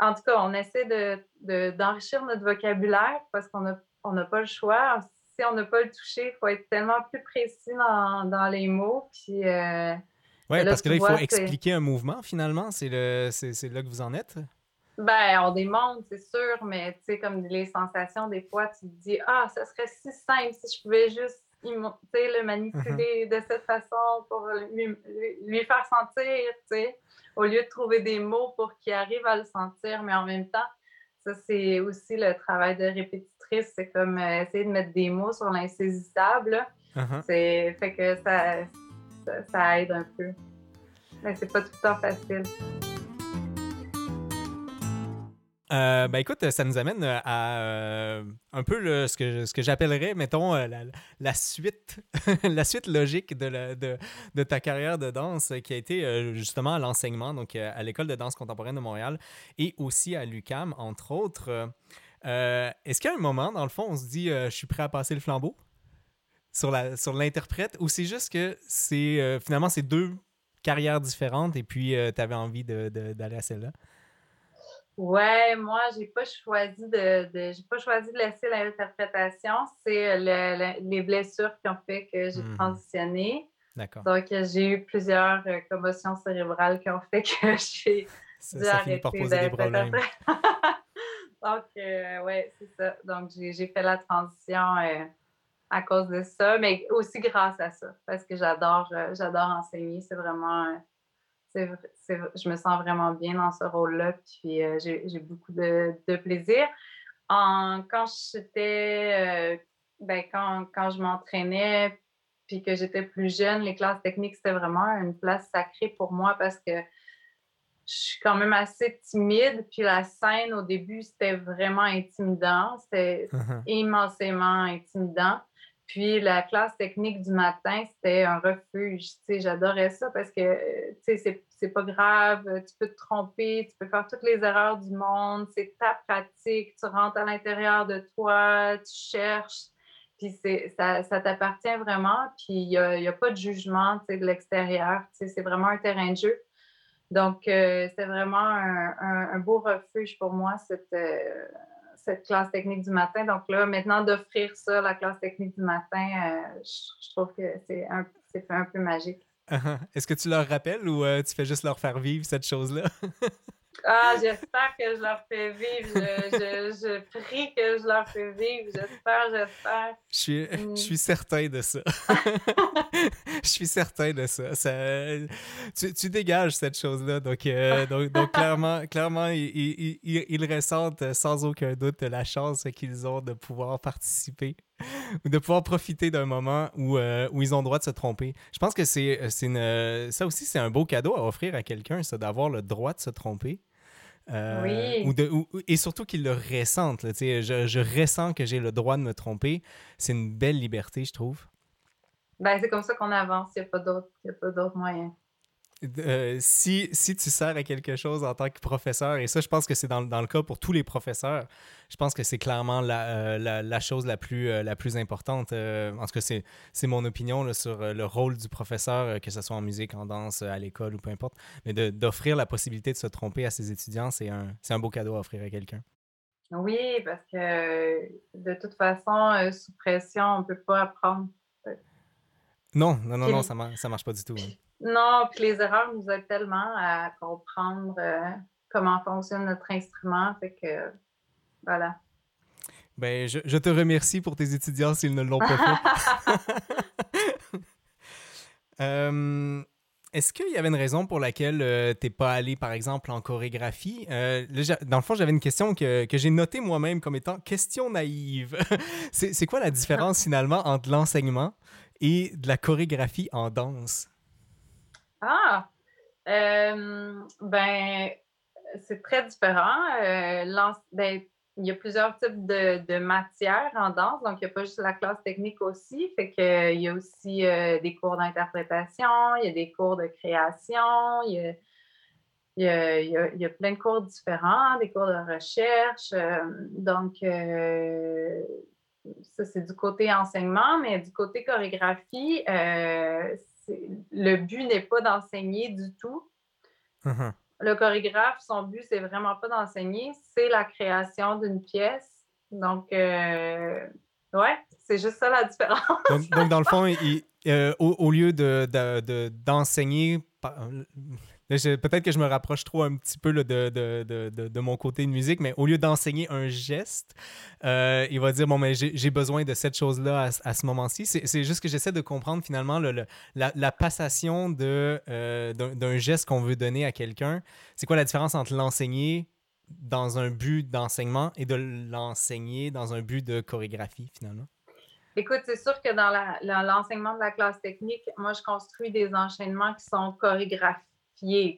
En tout cas, on essaie d'enrichir de, notre vocabulaire parce qu'on a on n'a pas le choix. Si on n'a pas le touché, il faut être tellement plus précis dans, les mots. Puis, euh, oui, parce que là, il faut expliquer un mouvement finalement. C'est là que vous en êtes? Ben, on démonte, c'est sûr, mais tu sais, comme les sensations, des fois, tu te dis, ah, ça serait si simple si je pouvais juste le manipuler uh-huh. de cette façon pour lui, lui faire sentir, tu sais, au lieu de trouver des mots pour qu'il arrive à le sentir, mais en même temps, ça, c'est aussi le travail de répétitrice. C'est comme euh, essayer de mettre des mots sur l'insaisissable. Uh-huh. C'est fait que ça, ça, aide un peu. Mais c'est pas tout le temps facile. Euh, ben écoute, ça nous amène à euh, un peu ce que, ce que j'appellerais, mettons, euh, la, la, suite, la suite logique de, la, de, de, ta carrière de danse qui a été justement à l'enseignement, donc à l'École de danse contemporaine de Montréal et aussi à l'UCAM, entre autres. Est-ce qu'à un moment, dans le fond, on se dit je suis prêt à passer le flambeau? Sur l'interprète sur ou c'est juste que c'est finalement c'est deux carrières différentes et puis tu avais envie d'aller de, à celle-là? Ouais, moi, j'ai pas choisi de, j'ai pas choisi de laisser l'interprétation. C'est les blessures qui ont fait que j'ai mmh transitionné. D'accord. Donc, j'ai eu plusieurs euh, commotions cérébrales qui ont fait que j'ai dû arrêter par poser des problèmes. Donc, euh, ouais, c'est ça. Donc, j'ai fait la transition euh, à cause de ça, mais aussi grâce à ça, parce que j'adore j'adore enseigner. C'est vraiment je me sens vraiment bien dans ce rôle-là, puis euh, j'ai beaucoup de, plaisir. En, quand j'étais, euh, ben, quand, quand, je m'entraînais, puis que j'étais plus jeune, les classes techniques, c'était vraiment une place sacrée pour moi parce que je suis quand même assez timide. Puis la scène, au début, c'était vraiment intimidant. C'était uh-huh. immensément intimidant. Puis la classe technique du matin, c'était un refuge. J'adorais ça parce que c'est pas grave, tu peux te tromper, tu peux faire toutes les erreurs du monde, c'est ta pratique, tu rentres à l'intérieur de toi, tu cherches, puis ça, ça t'appartient vraiment, puis il n'y a, a, pas de jugement de l'extérieur, c'est vraiment un terrain de jeu. Donc, euh, c'est vraiment un, un, beau refuge pour moi, cette, euh, cette classe technique du matin. Donc là, maintenant, d'offrir ça, la classe technique du matin, euh, je, trouve que c'est un, un peu magique. Uh-huh. Est-ce que tu leur rappelles ou euh, tu fais juste leur faire vivre cette chose-là? Ah, j'espère que je leur fais vivre. Je, je, prie que je leur fais vivre. J'espère, j'espère. Je suis, je mm. suis certain de ça. je suis certain de ça. ça tu, tu, dégages cette chose-là. Donc, euh, donc, donc, clairement, clairement ils, ils, ils, ressentent sans aucun doute la chance qu'ils ont de pouvoir participer de pouvoir profiter d'un moment où, euh, où ils ont le droit de se tromper. Je pense que c'est, une, ça aussi, c'est un beau cadeau à offrir à quelqu'un, ça, d'avoir le droit de se tromper. Euh, oui. Ou de, et surtout qu'ils le ressentent. je, je ressens que j'ai le droit de me tromper. C'est une belle liberté, je trouve. Ben, c'est comme ça qu'on avance. Il n'y a pas d'autres moyens. Euh, si, si tu sers à quelque chose en tant que professeur, et ça, je pense que c'est dans, dans, le cas pour tous les professeurs, je pense que c'est clairement la, euh, la, la, chose la plus, euh, la plus importante. en tout cas, c'est mon opinion là, sur le rôle du professeur, que ce soit en musique, en danse, à l'école ou peu importe. Mais d'offrir la possibilité de se tromper à ses étudiants, c'est un, un beau cadeau à offrir à quelqu'un. Oui, parce que de toute façon, sous pression, on ne peut pas apprendre. Non, non, non, non, ça ne marche pas du tout. Hein. Non, puis les erreurs nous aident tellement à comprendre euh, comment fonctionne notre instrument. Fait que, voilà. Ben, je, je te remercie pour tes étudiants s'ils ne l'ont pas fait. euh, est-ce qu'il y avait une raison pour laquelle euh, tu n'es pas allé, par exemple, en chorégraphie? Euh, dans le fond, j'avais une question que, que j'ai notée moi-même comme étant question naïve. c'est quoi la différence finalement entre l'enseignement et de la chorégraphie en danse? Ah, euh, ben, c'est très différent. Euh, ben, il y a plusieurs types de, matières en danse, donc il n'y a pas juste la classe technique aussi. Fait que, il y a aussi euh, des cours d'interprétation, il y a des cours de création, il y a, plein de cours différents, des cours de recherche. donc, ça, c'est du côté enseignement, mais du côté chorégraphie, le but n'est pas d'enseigner du tout. Uh-huh. Le chorégraphe, son but, c'est vraiment pas d'enseigner, c'est la création d'une pièce. Donc, euh, ouais, c'est juste ça la différence. donc, dans le fond, euh, au, lieu d'enseigner, de, Peut-être que je me rapproche trop un petit peu de, de, mon côté de musique, mais au lieu d'enseigner un geste, euh, il va dire Bon, mais j'ai besoin de cette chose-là à, ce moment-ci. C'est juste que j'essaie de comprendre finalement le, la, passation euh, d'un geste qu'on veut donner à quelqu'un. C'est quoi la différence entre l'enseigner dans un but d'enseignement et de l'enseigner dans un but de chorégraphie finalement? Écoute, c'est sûr que dans l'enseignement de la classe technique, moi, je construis des enchaînements qui sont chorégraphiques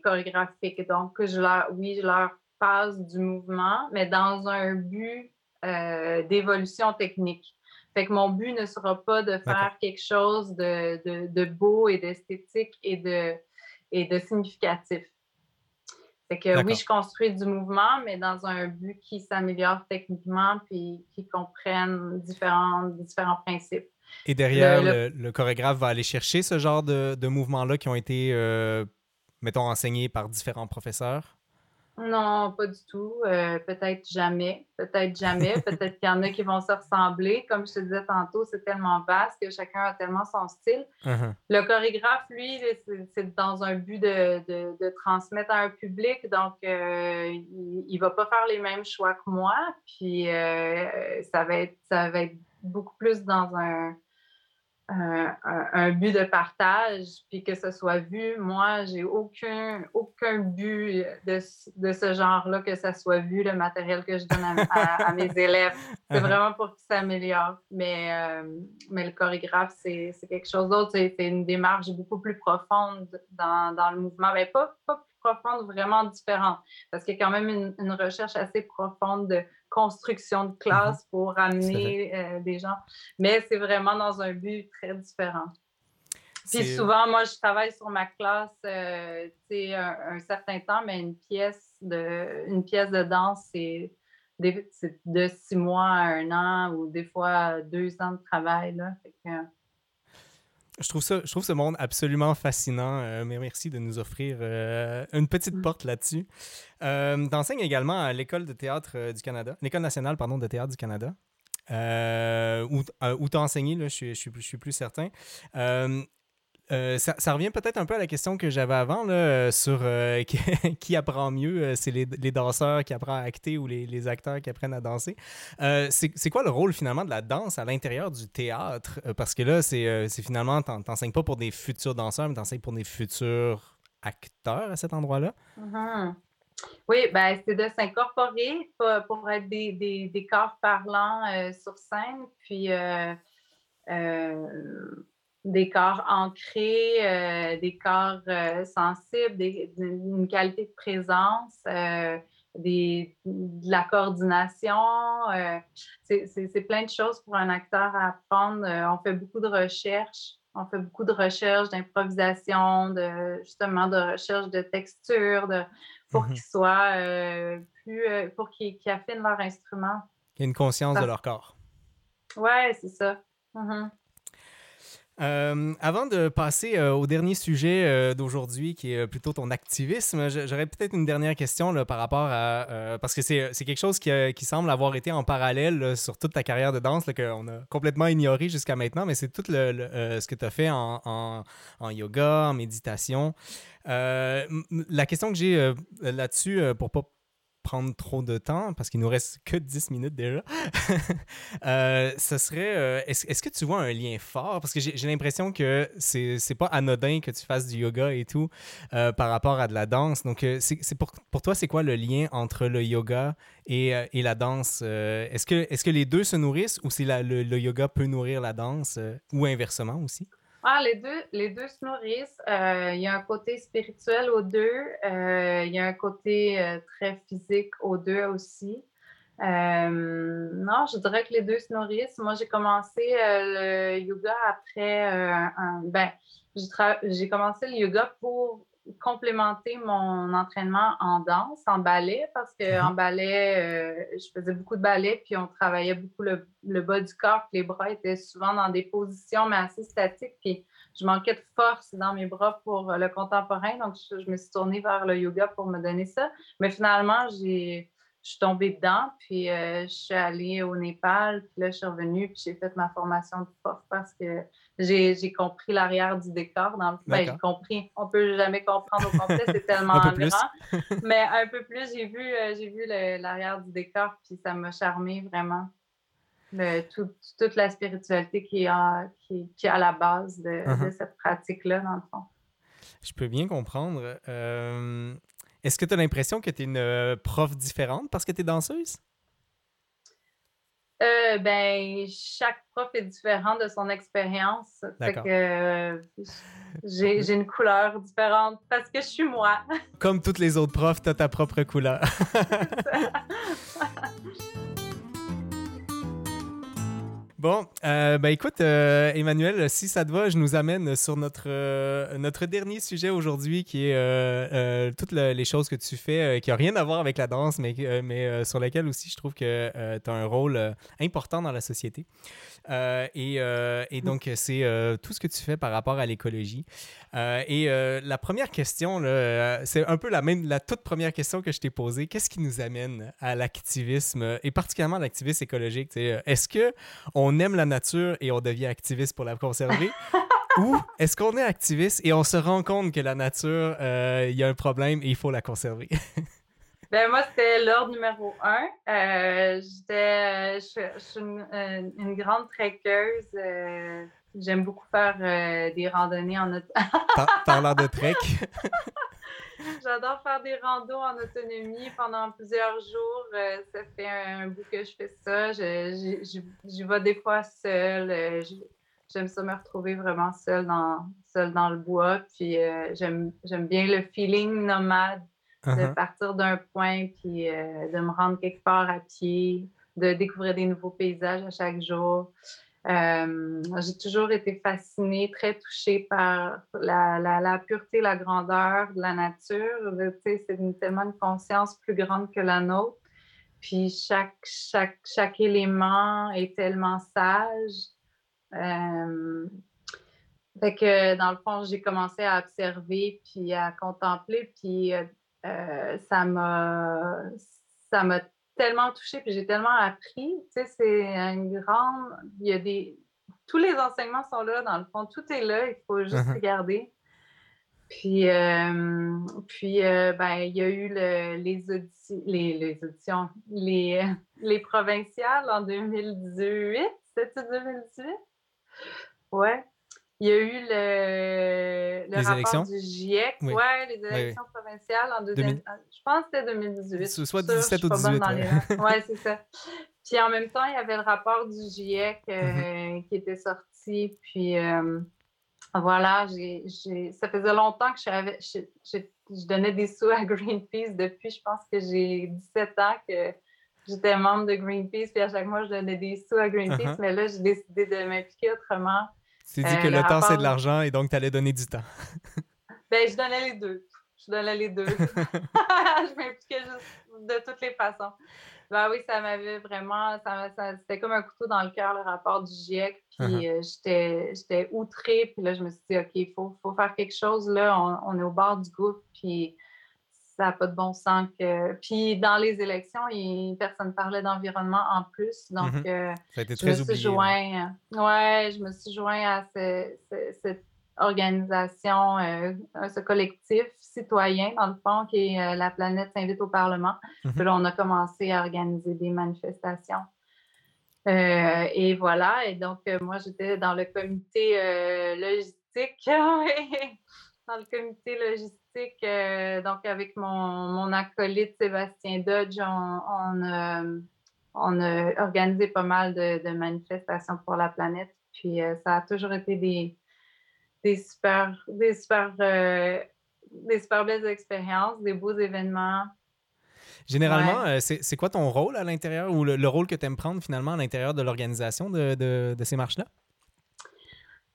chorégraphique. Donc, je leur, oui, je leur passe du mouvement, mais dans un but euh, d'évolution technique. Fait que mon but ne sera pas de faire quelque chose de, de, de beau et d'esthétique et de, et de significatif. Fait que oui, je construis du mouvement, mais dans un but qui s'améliore techniquement puis qui comprenne différents, différents principes. Et derrière, le, chorégraphe va aller chercher ce genre de, de mouvements-là qui ont été, euh, mettons, enseignés par différents professeurs? Non, pas du tout. Euh, peut-être jamais. Peut-être jamais. Peut-être qu'il y en a qui vont se ressembler. Comme je te disais tantôt, c'est tellement vaste que chacun a tellement son style. Uh-huh. Le chorégraphe, lui, c'est dans un but de, de, transmettre à un public. Donc, euh, il ne va pas faire les mêmes choix que moi. Puis, euh, ça, va être, ça va être beaucoup plus dans un un, but de partage, puis que ce soit vu. Moi, j'ai aucun, aucun but de, de ce genre-là, que ce soit vu, le matériel que je donne à, mes élèves. C'est uh-huh. vraiment pour qu'ils s'améliorent. Mais, euh, mais le chorégraphe, c'est quelque chose d'autre. C'est une démarche beaucoup plus profonde dans, dans le mouvement. Mais ben, pas, pas profonde, vraiment différente. Parce qu'il y a quand même une, une recherche assez profonde de construction de classe mhm. pour amener euh, des gens. Mais c'est vraiment dans un but très différent. Puis souvent, moi, je travaille sur ma classe euh, un, un, certain temps, mais une pièce de, une pièce de danse, c'est de six mois à un an ou des fois deux ans de travail. Là. Je trouve, ça, je trouve ce monde absolument fascinant. Euh, mais merci de nous offrir euh, une petite mm. porte là-dessus. Euh, tu enseignes également à l'École de théâtre du Canada, l'École nationale pardon, de théâtre du Canada, où, où tu as enseigné, là, je, je, je, suis plus certain. Euh, ça, revient peut-être un peu à la question que j'avais avant là, euh, sur euh, qui, apprend mieux, c'est les, danseurs qui apprennent à acter ou les, acteurs qui apprennent à danser. c'est quoi le rôle finalement de la danse à l'intérieur du théâtre? parce que là, c'est finalement, t'enseignes pas pour des futurs danseurs, mais t'enseignes pour des futurs acteurs à cet endroit-là? Mm-hmm. Oui, ben, c'est de s'incorporer pour, être des, des, corps parlants sur scène. Puis des corps ancrés, euh, des corps euh, sensibles, des, une qualité de présence, euh, des, de la coordination. c'est plein de choses pour un acteur à apprendre. on fait beaucoup de recherches. On fait beaucoup de recherches, d'improvisation, de justement de recherche de texture, de, pour qu'ils soient plus, pour qu'ils affinent leur instrument. Il y a une conscience de leur corps. Oui, c'est ça. Mm-hmm. Euh, avant de passer euh, au dernier sujet euh, d'aujourd'hui, qui est plutôt ton activisme, j'aurais peut-être une dernière question là, par rapport à... parce que c'est quelque chose qui, qui, semble avoir été en parallèle sur toute ta carrière de danse, qu'on a complètement ignoré jusqu'à maintenant, mais c'est tout le, ce que tu as fait en, en, yoga, en méditation. la question que j'ai là-dessus, pour pas prendre trop de temps parce qu'il nous reste que 10 minutes déjà. euh, ce serait. Euh, est-ce, que tu vois un lien fort? Parce que j'ai, l'impression que c'est, c'est pas anodin que tu fasses du yoga et tout euh, par rapport à de la danse. Donc, euh, c'est, pour, pour toi, c'est quoi le lien entre le yoga et, et la danse? est-ce, que, est-ce que les deux se nourrissent ou si le, le, yoga peut nourrir la danse ou inversement aussi? Ah, les deux, les deux se nourrissent. Euh, il y a un côté spirituel aux deux. Euh, il y a un côté euh, très physique aux deux aussi. non, je dirais que les deux se nourrissent. Moi, j'ai commencé le yoga après un. Ben, j'ai commencé le yoga pour complémenter mon entraînement en danse, en ballet, parce qu'en mhm. ballet, euh, je faisais beaucoup de ballet, puis on travaillait beaucoup le, bas du corps, les bras étaient souvent dans des positions, mais assez statiques, puis je manquais de force dans mes bras pour le contemporain, donc je, me suis tournée vers le yoga pour me donner ça. Mais finalement, j'ai je suis tombée dedans, puis euh, je suis allée au Népal, puis là, je suis revenue, puis j'ai fait ma formation de prof parce que j'ai compris l'arrière du décor. Dans le... ben, j'ai compris. On peut jamais comprendre au complet, c'est tellement grand. Mais un peu plus, j'ai vu, euh, j'ai vu l'arrière du décor, puis ça m'a charmé vraiment. toute la spiritualité qui est, à, qui, à la base de, uh-huh. cette pratique-là, dans le fond. Je peux bien comprendre. Euh, est-ce que tu as l'impression que tu es une euh, prof différente parce que tu es danseuse? Euh, ben, chaque prof est différent de son expérience. D'accord. euh, j'ai j'ai une couleur différente parce que je suis moi. Comme toutes les autres profs, tu as ta propre couleur. Bon, euh, ben écoute, euh, Emmanuel, si ça te va, je nous amène sur notre, euh, notre dernier sujet aujourd'hui, qui est toutes le- les choses que tu fais, qui n'ont rien à voir avec la danse, mais, mais sur lesquelles aussi je trouve que tu as un rôle important dans la société. Euh, et, euh, et donc, c'est euh, tout ce que tu fais par rapport à l'écologie. Et la première question, c'est un peu la même, la toute première question que je t'ai posée. Qu'est-ce qui nous amène à l'activisme et particulièrement l'activisme écologique? Est-ce que on aime la nature et on devient activiste pour la conserver? Ou est-ce qu'on est activiste et on se rend compte que la nature, il y a un problème et il faut la conserver? Ben, moi, c'était l'ordre numéro un. Euh, j'étais, je, je suis une, euh, une grande trekkeuse. euh, J'aime beaucoup faire euh, des randonnées en auto- Par- Parlant de trek. J'adore faire des randos en autonomie pendant plusieurs jours. Euh, ça fait un, bout que je fais ça. Je- j'y- J'y j'y vais des fois seule. Euh, J'aime ça me retrouver vraiment seule dans, seule dans le bois. Puis euh, j'aime j'aime bien le feeling nomade de Uh-huh. partir d'un point puis euh, de me rendre quelque part à pied, de découvrir des nouveaux paysages à chaque jour. Euh, J'ai toujours été fascinée, très touchée par la, la, la pureté, la grandeur de la nature. C'est tellement une conscience plus grande que la nôtre. Puis chaque, chaque, chaque élément est tellement sage. Euh, fait que dans le fond, j'ai commencé à observer puis à contempler, puis euh, ça m'a ça m'a tellement touchée, puis j'ai tellement appris. Tu sais, c'est une grande. Il y a des. Tous les enseignements sont là, dans le fond, tout est là, il faut juste Mhm. regarder. Puis, euh, puis euh, ben, il y a eu le- les, audi- les, les auditions, les, les provinciales en 2018. C'était 2018? Ouais. Il y a eu le, le Les rapport élections? du GIEC. Oui. Ouais, les oui. élections provinciales en deuxième. 2000. Je pense que c'était 2018. So- soit Je suis sûre, 17 je ou suis pas bonne 18, dans les ouais. Ouais, c'est ça. Puis en même temps, il y avait le rapport du GIEC euh, Mm-hmm. qui était sorti. Puis euh, voilà, j'ai, j'ai- ça faisait longtemps que je, savais- je, je- je donnais des sous à Greenpeace depuis, je pense que j'ai 17 ans que j'étais membre de Greenpeace. Puis à chaque mois, je donnais des sous à Greenpeace. Uh-huh. Mais là, j'ai décidé de m'impliquer autrement. Tu t'es dit Euh, que le le temps, c'est de l'argent et donc tu allais donner du temps. Ben, je donnais les deux. Je donnais les deux. je m'impliquais juste de toutes les façons. Ben oui, ça m'avait vraiment. Ça, ça- C'était comme un couteau dans le cœur, le rapport du GIEC. Puis Uh-huh. euh, j'étais j'étais outrée. Puis là, je me suis dit, OK, il faut, faut faire quelque chose. Là, on, on est au bord du gouffre. Puis ça n'a pas de bon sens. Que... Puis dans les élections, il, personne ne parlait d'environnement en plus. Donc, Mhm. euh, Ça a été je me très suis oublié. joint, ouais, je me suis joint à ce- ce- cette organisation, euh, ce collectif citoyen, dans le fond, qui est euh, La planète s'invite au Parlement. Mhm. Puis là, on a commencé à organiser des manifestations. Euh, et voilà, et donc euh, moi, j'étais dans le comité euh, logistique, dans le comité logistique, euh, donc avec mon, mon acolyte Sébastien Dodge, on, on, euh, on a organisé pas mal de, de manifestations pour la planète. Puis euh, ça a toujours été des, des super, des super, des super belles expériences, des beaux événements. Généralement, Ouais. c'est quoi ton rôle à l'intérieur ou le, le rôle que tu aimes prendre finalement à l'intérieur de l'organisation de, de- de ces marches-là?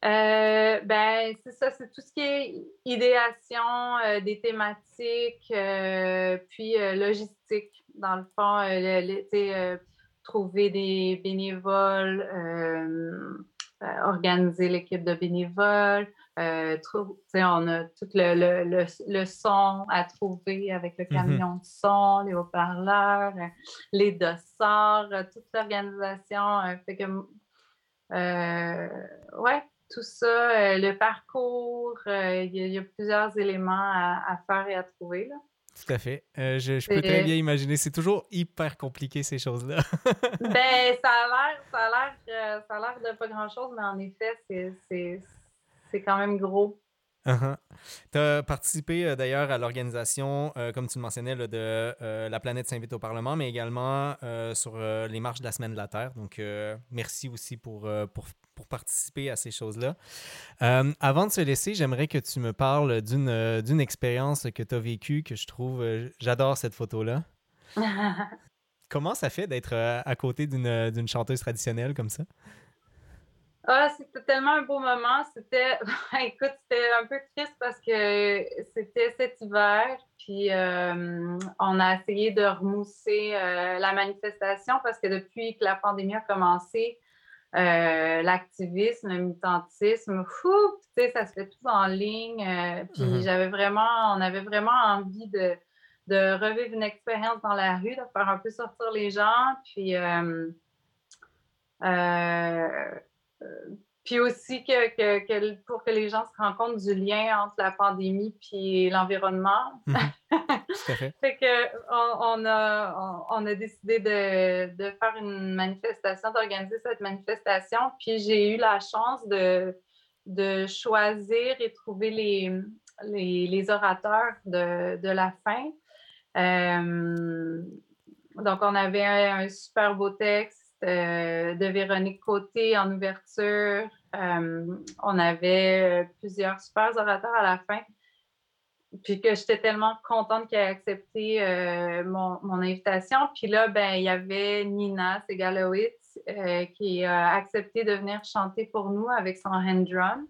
Euh, ben, c'est ça, c'est tout ce qui est idéation euh, des thématiques, euh, puis logistique. Dans le fond, le- le- trouver des bénévoles, organiser l'équipe de bénévoles. on a tout le, le, le, le son à trouver avec le camion de son, les haut-parleurs, les dossards, toute l'organisation. fait que, euh, ouais, tout ça, euh, le parcours, euh, il y, a- il y a plusieurs éléments à, à faire et à trouver. Là. Tout à fait. Euh, je, je peux très bien imaginer. C'est toujours hyper compliqué ces choses-là. ben, ça a l'air, ça a l'air, euh, ça a l'air de pas grand-chose, mais en effet, c'est quand même gros. Uh-huh. Tu as participé euh, d'ailleurs à l'organisation, euh, comme tu le mentionnais, là, de euh, La planète s'invite au Parlement, mais également sur les marches de la Semaine de la Terre. Donc, merci aussi pour, pour, pour, participer à ces choses-là. avant de se laisser, j'aimerais que tu me parles d'une, d'une expérience que tu as vécue, que je trouve, j'adore cette photo-là. Comment ça fait d'être à côté d'une, d'une chanteuse traditionnelle comme ça? Ah, c'était tellement un beau moment. C'était, écoute, c'était un peu triste parce que c'était cet hiver, puis euh, on a essayé de remousser euh, la manifestation parce que depuis que la pandémie a commencé, euh, l'activisme, le militantisme, fou, ça se fait tout en ligne. puis mm-hmm. j'avais vraiment, on avait vraiment envie de, de revivre une expérience dans la rue, de faire un peu sortir les gens. Puis puis aussi que, pour que les gens se rendent compte du lien entre la pandémie et l'environnement. Mhm. fait que on, a, on, a décidé de, faire une manifestation, d'organiser cette manifestation. Puis j'ai eu la chance de, de choisir et trouver les, les, orateurs de, la fin. Euh, donc, on avait un super beau texte euh, de Véronique Côté en ouverture. Euh, on avait euh, plusieurs super orateurs à la fin. Puis que j'étais tellement contente qu'elle ait accepté mon, invitation. Puis là, ben, il y avait Nina Segalowitz qui a accepté de venir chanter pour nous avec son hand drum.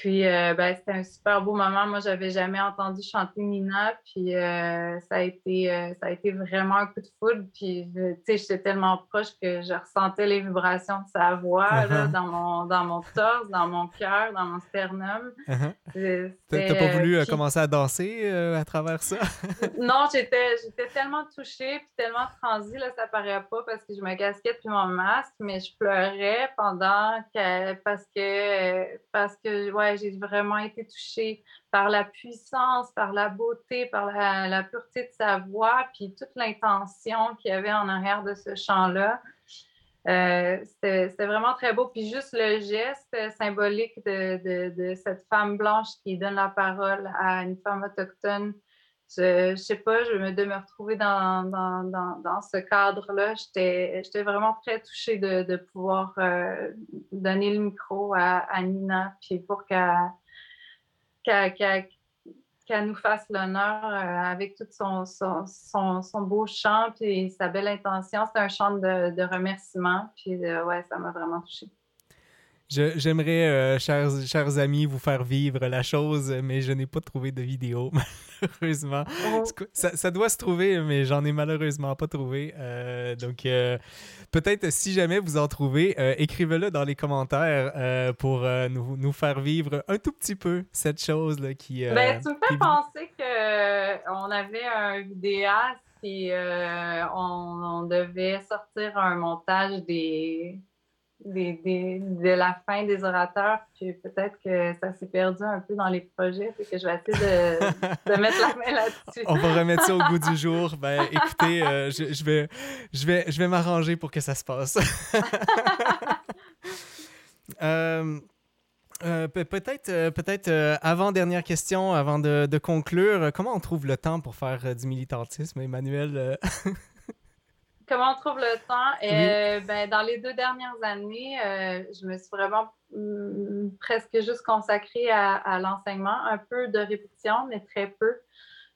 Puis, euh, ben, c'était un super beau moment. Moi, j'avais jamais entendu chanter Nina, puis euh, ça, a été, euh, ça a été vraiment un coup de foudre. Puis, tu sais, j'étais tellement proche que je ressentais les vibrations de sa voix uh-huh. dans, mon, dans mon torse, dans mon cœur, dans mon sternum. Uh-huh. T'as pas voulu commencer à danser à travers ça? non, j'étais, j'étais tellement touchée, puis tellement transie, là, ça paraît pas parce que je me casquette puis mon masque, mais je pleurais pendant que, parce que, parce que, ouais, j'ai vraiment été touchée par la puissance, par la beauté, par la, pureté de sa voix, puis toute l'intention qu'il y avait en arrière de ce chant-là. Euh, c'était vraiment très beau. Puis juste le geste symbolique de, cette femme blanche qui donne la parole à une femme autochtone je, ne sais pas, je me, de me retrouver dans, dans, ce cadre-là, j'étais vraiment très touchée de, pouvoir euh, donner le micro à, Nina, puis pour qu'elle nous fasse l'honneur euh, avec tout son, son, beau chant, puis sa belle intention. C'est un chant de, remerciement, puis euh, ouais, ça m'a vraiment touchée. J'aimerais, euh, chers, chers amis, vous faire vivre la chose, mais je n'ai pas trouvé de vidéo, malheureusement. Oh. Ça, ça, doit se trouver, mais j'en ai malheureusement pas trouvé. Euh, donc, euh, peut-être si jamais vous en trouvez, écrivez-le dans les commentaires pour nous, nous, faire vivre un tout petit peu cette chose-là qui. ben, tu me fais penser qu'on avait un vidéaste et on devait sortir un montage des de la fin des orateurs, puis peut-être que ça s'est perdu un peu dans les projets, et que je vais essayer de, mettre la main là-dessus. On va remettre ça au goût du jour. Ben, écoutez, euh, je, vais, je vais, je vais m'arranger pour que ça se passe. Euh, euh, peut-être, peut-être avant dernière question, avant de, de, conclure, comment on trouve le temps pour faire du militantisme, Emmanuel Comment on trouve le temps? Euh, ben, dans les deux dernières années, euh, je me suis vraiment mm, presque juste consacrée à, l'enseignement, un peu de répétition, mais très peu.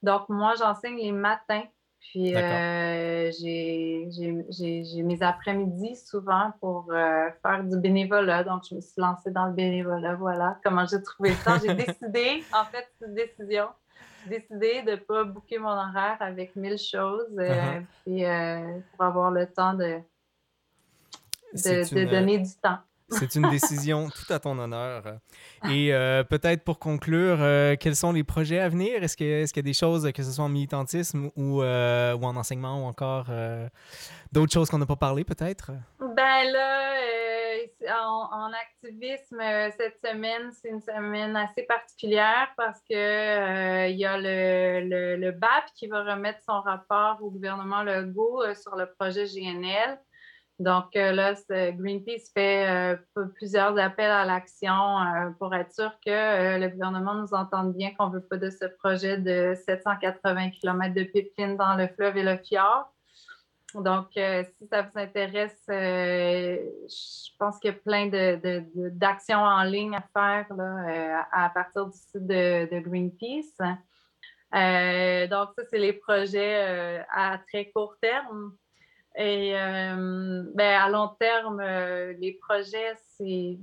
Donc, moi, j'enseigne les matins. Puis, euh, j'ai mes après-midi souvent pour faire du bénévolat. Donc, je me suis lancée dans le bénévolat. Voilà comment j'ai trouvé le temps? J'ai décidé, en fait, une décision décidé de ne pas bouquer mon horaire avec mille choses, euh, uh-huh. puis, euh, pour avoir le temps de, de, donner du temps. C'est une décision tout à ton honneur. Et euh, peut-être pour conclure, quels sont les projets à venir? Est-ce qu'il y a des choses, que ce soit en militantisme ou, ou en enseignement ou encore d'autres choses qu'on n'a pas parlé peut-être? Ben là, en, activisme, euh, cette semaine, c'est une semaine assez particulière parce que euh, y a le, le, BAP qui va remettre son rapport au gouvernement Legault euh, sur le projet GNL. Donc là, Greenpeace fait plusieurs appels à l'action pour être sûr que le gouvernement nous entende bien qu'on ne veut pas de ce projet de 780 km de pipeline dans le fleuve et le fjord. Donc, si ça vous intéresse, je pense qu'il y a plein d'actions en ligne à faire là, à partir du site de Greenpeace. Euh, donc, ça, c'est les projets euh, à très court terme. Et euh, ben, à long terme, les projets, c'est.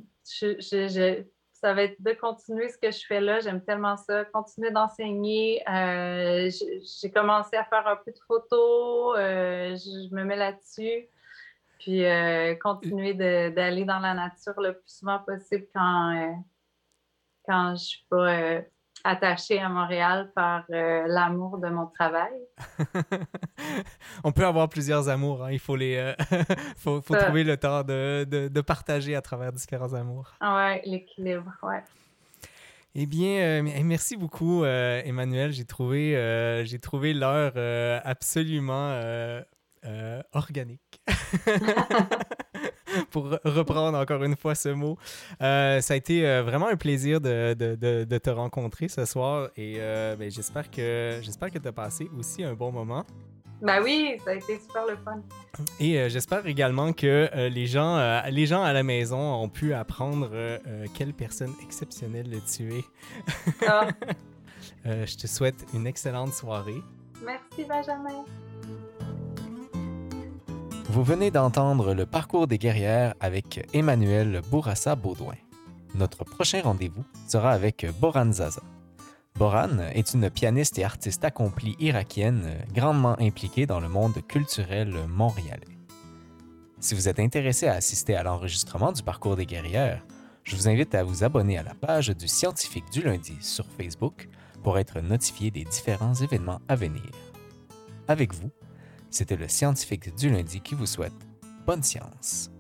Ça va être de continuer ce que je fais là. J'aime tellement ça. Continuer d'enseigner. J'ai commencé à faire un peu de photos. je me mets là-dessus. Puis continuer d'aller dans la nature le plus souvent possible quand, quand je ne suis pas attachée à Montréal par euh, l'amour de mon travail. On peut avoir plusieurs amours. Hein. Il faut, les, euh, faut, trouver le temps de, de, partager à travers différents amours. Oui, l'équilibre, ouais. Eh bien, euh, merci beaucoup, Emmanuel. J'ai trouvé, j'ai trouvé l'heure absolument organique. pour reprendre encore une fois ce mot. Euh, ça a été euh, vraiment un plaisir de, de, de, te rencontrer ce soir et euh, ben, j'espère que j'espère que tu as passé aussi un bon moment. Ben oui, ça a été super le fun. Et j'espère également que les, gens, les gens à la maison ont pu apprendre quelle personne exceptionnelle tu es. Ah. je te souhaite une excellente soirée. Merci Benjamin. Vous venez d'entendre le parcours des guerrières avec Emmanuel Bourassa-Baudouin. Notre prochain rendez-vous sera avec Boran Zaza. Boran est une pianiste et artiste accomplie irakienne grandement impliquée dans le monde culturel montréalais. Si vous êtes intéressé à assister à l'enregistrement du parcours des guerrières, je vous invite à vous abonner à la page du scientifique du lundi sur Facebook pour être notifié des différents événements à venir. Avec vous, c'était le scientifique du lundi qui vous souhaite bonne science.